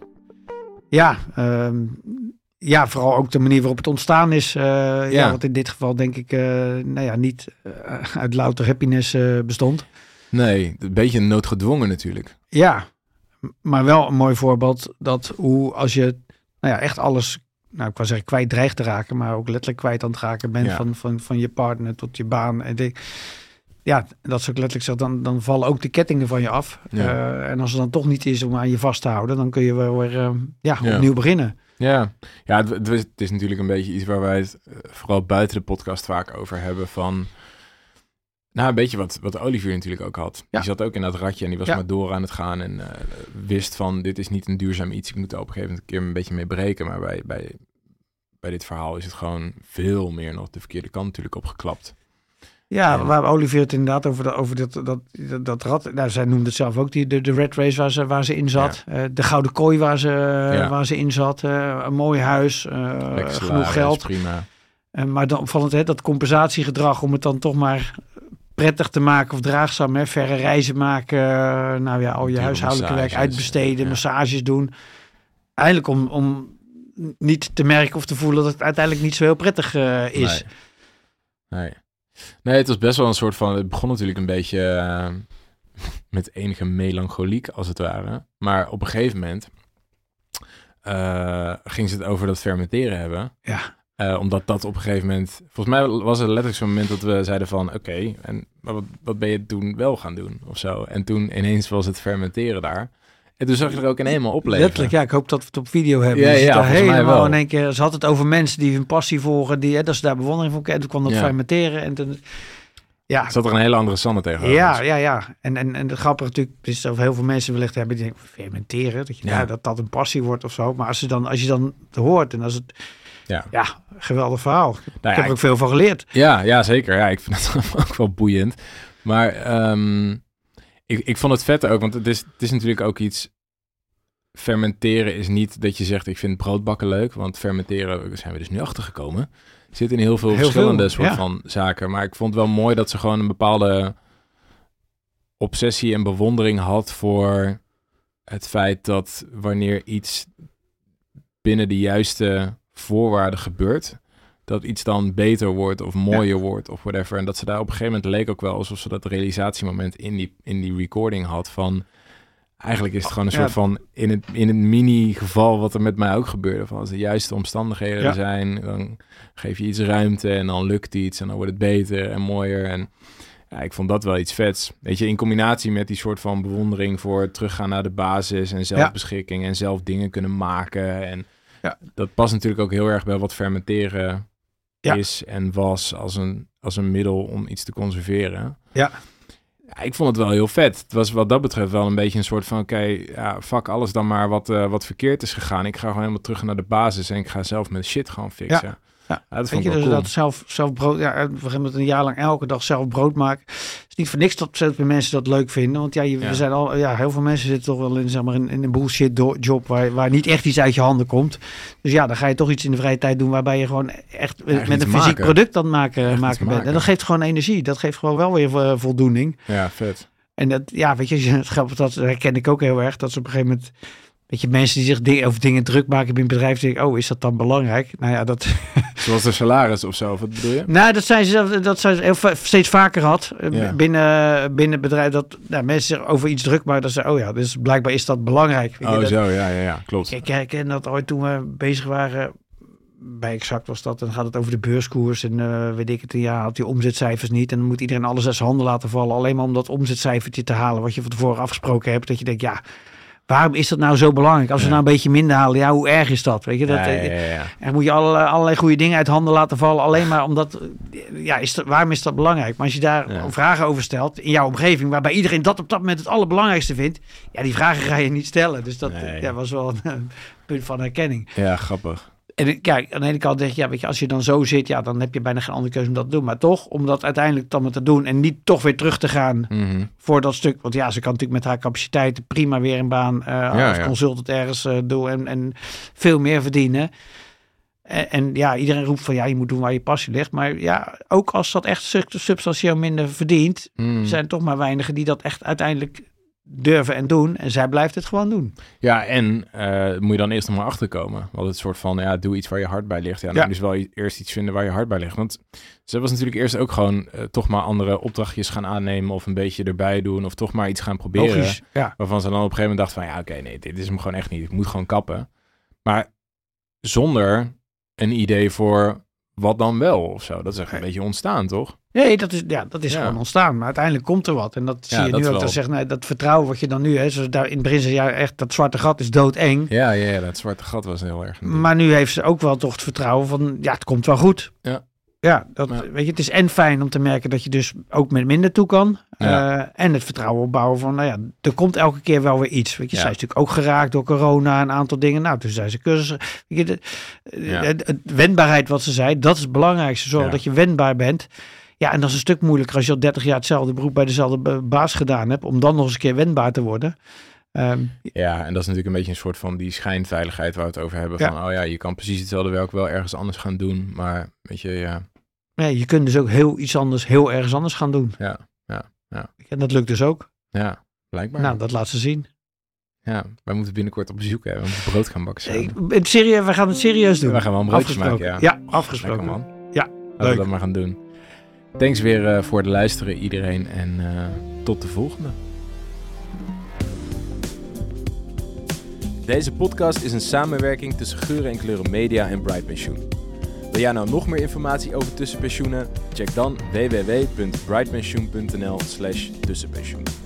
Ja, ehm, ja, vooral ook de manier waarop het ontstaan is. eh, ja. Ja. wat in dit geval denk ik eh, nou ja, niet eh, uit louter happiness bestond. Nee, een beetje noodgedwongen natuurlijk. Ja, maar wel een mooi voorbeeld dat hoe als je nou ja, echt alles, nou ik wou zeggen kwijt dreigt te raken, maar ook letterlijk kwijt aan het raken bent Ja. van, van, van je partner tot je baan. En de, ja, dat is ook letterlijk zo, dan, dan vallen ook de kettingen van je af. Ja. En als het dan toch niet is om aan je vast te houden, dan kun je wel weer eh, ja, Ja. opnieuw beginnen. Ja, ja het, het, is, het is natuurlijk een beetje iets waar wij het eh, vooral buiten de podcast vaak over hebben van... Nou, een beetje wat, wat Olivier natuurlijk ook had. Ja. Die zat ook in dat ratje en die was Ja. maar door aan het gaan en eh, wist van dit is niet een duurzaam iets. Ik moet er op een gegeven moment een keer een beetje mee breken. Maar bij, bij, bij dit verhaal is het gewoon veel meer nog de verkeerde kant natuurlijk opgeklapt. Ja, waar Olivier het inderdaad over, de, over dat, dat, dat, dat rad. Nou, zij noemde het zelf ook, die, de, de red race waar ze, waar ze in zat. Eh, de gouden kooi waar ze, Ja. waar ze in zat. eh, een mooi huis, eh, genoeg geld. prima. En maar dan opvallend, hè, dat compensatiegedrag om het dan toch maar prettig te maken of draagzaam. Hè, verre reizen maken, eh, nou ja, al je huishoudelijke werk uitbesteden, massages doen. Eigenlijk om, om niet te merken of te voelen dat het uiteindelijk niet zo heel prettig eh, is. Nee. nee. Nee, het was best wel een soort van... Het begon natuurlijk een beetje eh, met enige melancholiek, als het ware. Maar op een gegeven moment eh, ging ze het over dat fermenteren hebben. Ja. Eh, omdat dat op een gegeven moment... Volgens mij was het letterlijk zo'n moment dat we zeiden van... Oké, en maar wat, wat ben je toen wel gaan doen of zo? En toen ineens was het fermenteren daar. En toen zag je er ook een eenmaal opleven. Letterlijk, ja. Ik hoop dat we het op video hebben. Ja, ja, daar helemaal wel. in één keer. Ze had het over mensen die hun passie volgen, die, hè, dat ze daar bewondering voor kennen. Toen kwam dat Ja. fermenteren en toen... Ja, Zat er een hele andere Sanne tegenover. ja, ja, ja. En, en, en het grappige natuurlijk is dat heel veel mensen wellicht hebben die denken, fermenteren, dat, je, Ja. ja. dat dat een passie wordt of zo. Maar als je dan, als je dan het hoort en als het, Ja. ja, geweldig verhaal. Nou ik heb er ook veel van geleerd. Ja, ja, zeker. Ja, ik vind het ook wel boeiend. Maar ehm, ik, ik vond het vet ook, want het is, het is natuurlijk ook iets... Fermenteren is niet dat je zegt, ik vind broodbakken leuk. Want fermenteren, daar zijn we dus nu achter gekomen. Zit in heel veel Heel verschillende veel, soort ja. van zaken. Maar ik vond het wel mooi dat ze gewoon een bepaalde obsessie en bewondering had voor het feit dat wanneer iets binnen de juiste voorwaarden gebeurt, dat iets dan beter wordt of mooier wordt of whatever. En dat ze daar op een gegeven moment leek ook wel alsof ze dat realisatiemoment in die, in die recording had van eigenlijk is het gewoon een soort van in het, in het mini geval wat er met mij ook gebeurde. Van als de juiste omstandigheden er zijn, dan geef je iets ruimte en dan lukt iets en dan wordt het beter en mooier. En ja, ik vond dat wel iets vets. Weet je, in combinatie met die soort van bewondering voor teruggaan naar de basis en zelfbeschikking en zelf dingen kunnen maken. En Ja. dat past natuurlijk ook heel erg bij wat fermenteren Ja. is en was als een, als een middel om iets te conserveren. Ja. Ik vond het wel heel vet. Het was wat dat betreft wel een beetje een soort van... oké, ja, fuck alles dan maar wat, eh, wat verkeerd is gegaan. Ik ga gewoon helemaal terug naar de basis... en ik ga zelf mijn shit gewoon fixen. Ja, dat Weet je, dus cool. dat zelf, zelf brood, ja, we gaan met een jaar lang elke dag zelf brood maken. Het is niet voor niks dat mensen dat leuk vinden. Want ja, je, Ja. we zijn al, ja, heel veel mensen zitten toch wel in, zeg maar, in, in een bullshit job waar, waar niet echt iets uit je handen komt. Dus ja, dan ga je toch iets in de vrije tijd doen waarbij je gewoon echt met een fysiek maken. product aan het maken, maken bent. En dat geeft gewoon energie. Dat geeft gewoon wel weer eh, voldoening. Ja, vet. En dat, ja, weet je, het grappig, dat herken ik ook heel erg. Dat ze op een gegeven moment, weet je, mensen die zich ding- over dingen druk maken binnen bedrijf, denken, oh, is dat dan belangrijk? Nou ja, dat, Zoals de salaris of zo, wat bedoel je? nou, dat zijn ze, dat zijn ze heel steeds vaker had eh, Ja. binnen, binnen het bedrijf. Dat nou, mensen zich over iets druk maken. Dat ze, oh ja, dus blijkbaar is dat belangrijk. Weet Oh, dat- zo, ja, ja, ja, klopt. Ik herken dat ooit toen we bezig waren. Bij Exact was dat. Dan gaat het over de beurskoers. En eh, weet ik het. Ja, had die omzetcijfers niet. En dan moet iedereen alles uit zijn handen laten vallen. Alleen maar om dat omzetcijfertje te halen. Wat je van tevoren afgesproken hebt. Dat je denkt, ja, waarom is dat nou zo belangrijk? Als we nou een beetje minder halen. Ja, hoe erg is dat? Weet je, dat, eh, en moet je allerlei, allerlei goede dingen uit handen laten vallen. Alleen maar omdat. Ja, is dat, waarom is dat belangrijk? Maar als je daar vragen over stelt. in jouw omgeving. waarbij iedereen dat op dat moment het allerbelangrijkste vindt. ja, die vragen ga je niet stellen. Dus dat Nee. was wel een punt van herkenning. Ja, grappig. En ik- kijk, aan de ene kant denk je, ja, weet je, als je dan zo zit, ja, dan heb je bijna geen andere keuze om dat te doen. Maar toch, om dat uiteindelijk dan maar te doen en niet toch weer terug te gaan Mhm. voor dat stuk. Want ja, ze kan natuurlijk met haar capaciteiten prima weer een baan eh, als ja. consultant ergens eh, doen en, en veel meer verdienen. En, en ja, iedereen roept van ja, je moet doen waar je passie ligt. Maar ja, ook als dat echt sub- substantieel minder verdient, Mhm. zijn er toch maar weinigen die dat echt uiteindelijk durven en doen. En zij blijft het gewoon doen. Ja, en eh, moet je dan eerst nog maar achterkomen. Want het soort van, ja, doe iets waar je hart bij ligt. Ja, dan Ja. moet je dus wel eerst iets vinden waar je hart bij ligt. Want ze was natuurlijk eerst ook gewoon eh, toch maar andere opdrachtjes gaan aannemen. Of een beetje erbij doen. Of toch maar iets gaan proberen. Logisch. Ja. Waarvan ze dan op een gegeven moment dacht van, ja, oké, nee, dit is hem gewoon echt niet. Ik moet gewoon kappen. Maar zonder een idee voor wat dan wel of zo. Dat is echt een beetje ontstaan, toch? Nee, dat is, ja, dat is Ja. gewoon ontstaan. Maar uiteindelijk komt er wat. En dat zie Ja, je dat nu ook. wel. Dat, zegt, nee, dat vertrouwen wat je dan nu... Hè, zoals daar in het begin zei, ja, echt dat zwarte gat is doodeng. Ja, ja, ja dat zwarte gat was heel erg. Maar nu heeft ze ook wel toch het vertrouwen van... Ja, het komt wel goed. Ja. Ja, dat, Ja. weet je, het is en fijn om te merken dat je dus ook met minder toe kan. Ja. Eh, en het vertrouwen opbouwen van, nou ja, er komt elke keer wel weer iets. Weet je, Ja. zij is natuurlijk ook geraakt door corona, een aantal dingen. Nou, toen zei ze cursussen. Weet je, de, wendbaarheid wat ze zei, dat is het belangrijkste. Zorg dat je wendbaar bent. Ja, en dat is een stuk moeilijker als je al 30 jaar hetzelfde beroep bij dezelfde ba- baas gedaan hebt, om dan nog eens een keer wendbaar te worden. Ehm, Ja, en dat is natuurlijk een beetje een soort van die schijnveiligheid waar we het over hebben. Van, oh ja, je kan precies hetzelfde werk wel ergens anders gaan doen. Maar weet je, ja, nee, je kunt dus ook heel iets anders, heel ergens anders gaan doen. ja, ja, ja. En dat lukt dus ook. ja blijkbaar. Nou, dat laat ze zien. Ja, wij moeten binnenkort op bezoek hebben. We moeten brood gaan bakken samen. Serieus, we gaan het serieus doen. We gaan wel een broodjes maken, Afgesproken. ja. Ja, afgesproken. Lekker man. Ja, Laten we leuk. dat maar gaan doen. Thanks weer eh, voor het luisteren iedereen. En eh, tot de volgende. Deze podcast is een samenwerking tussen Geuren en Kleuren Media en Bright Pensioen. Wil jij nou nog meer informatie over tussenpensioenen? Check dan www.brightpensioen.nl slash tussenpensioen.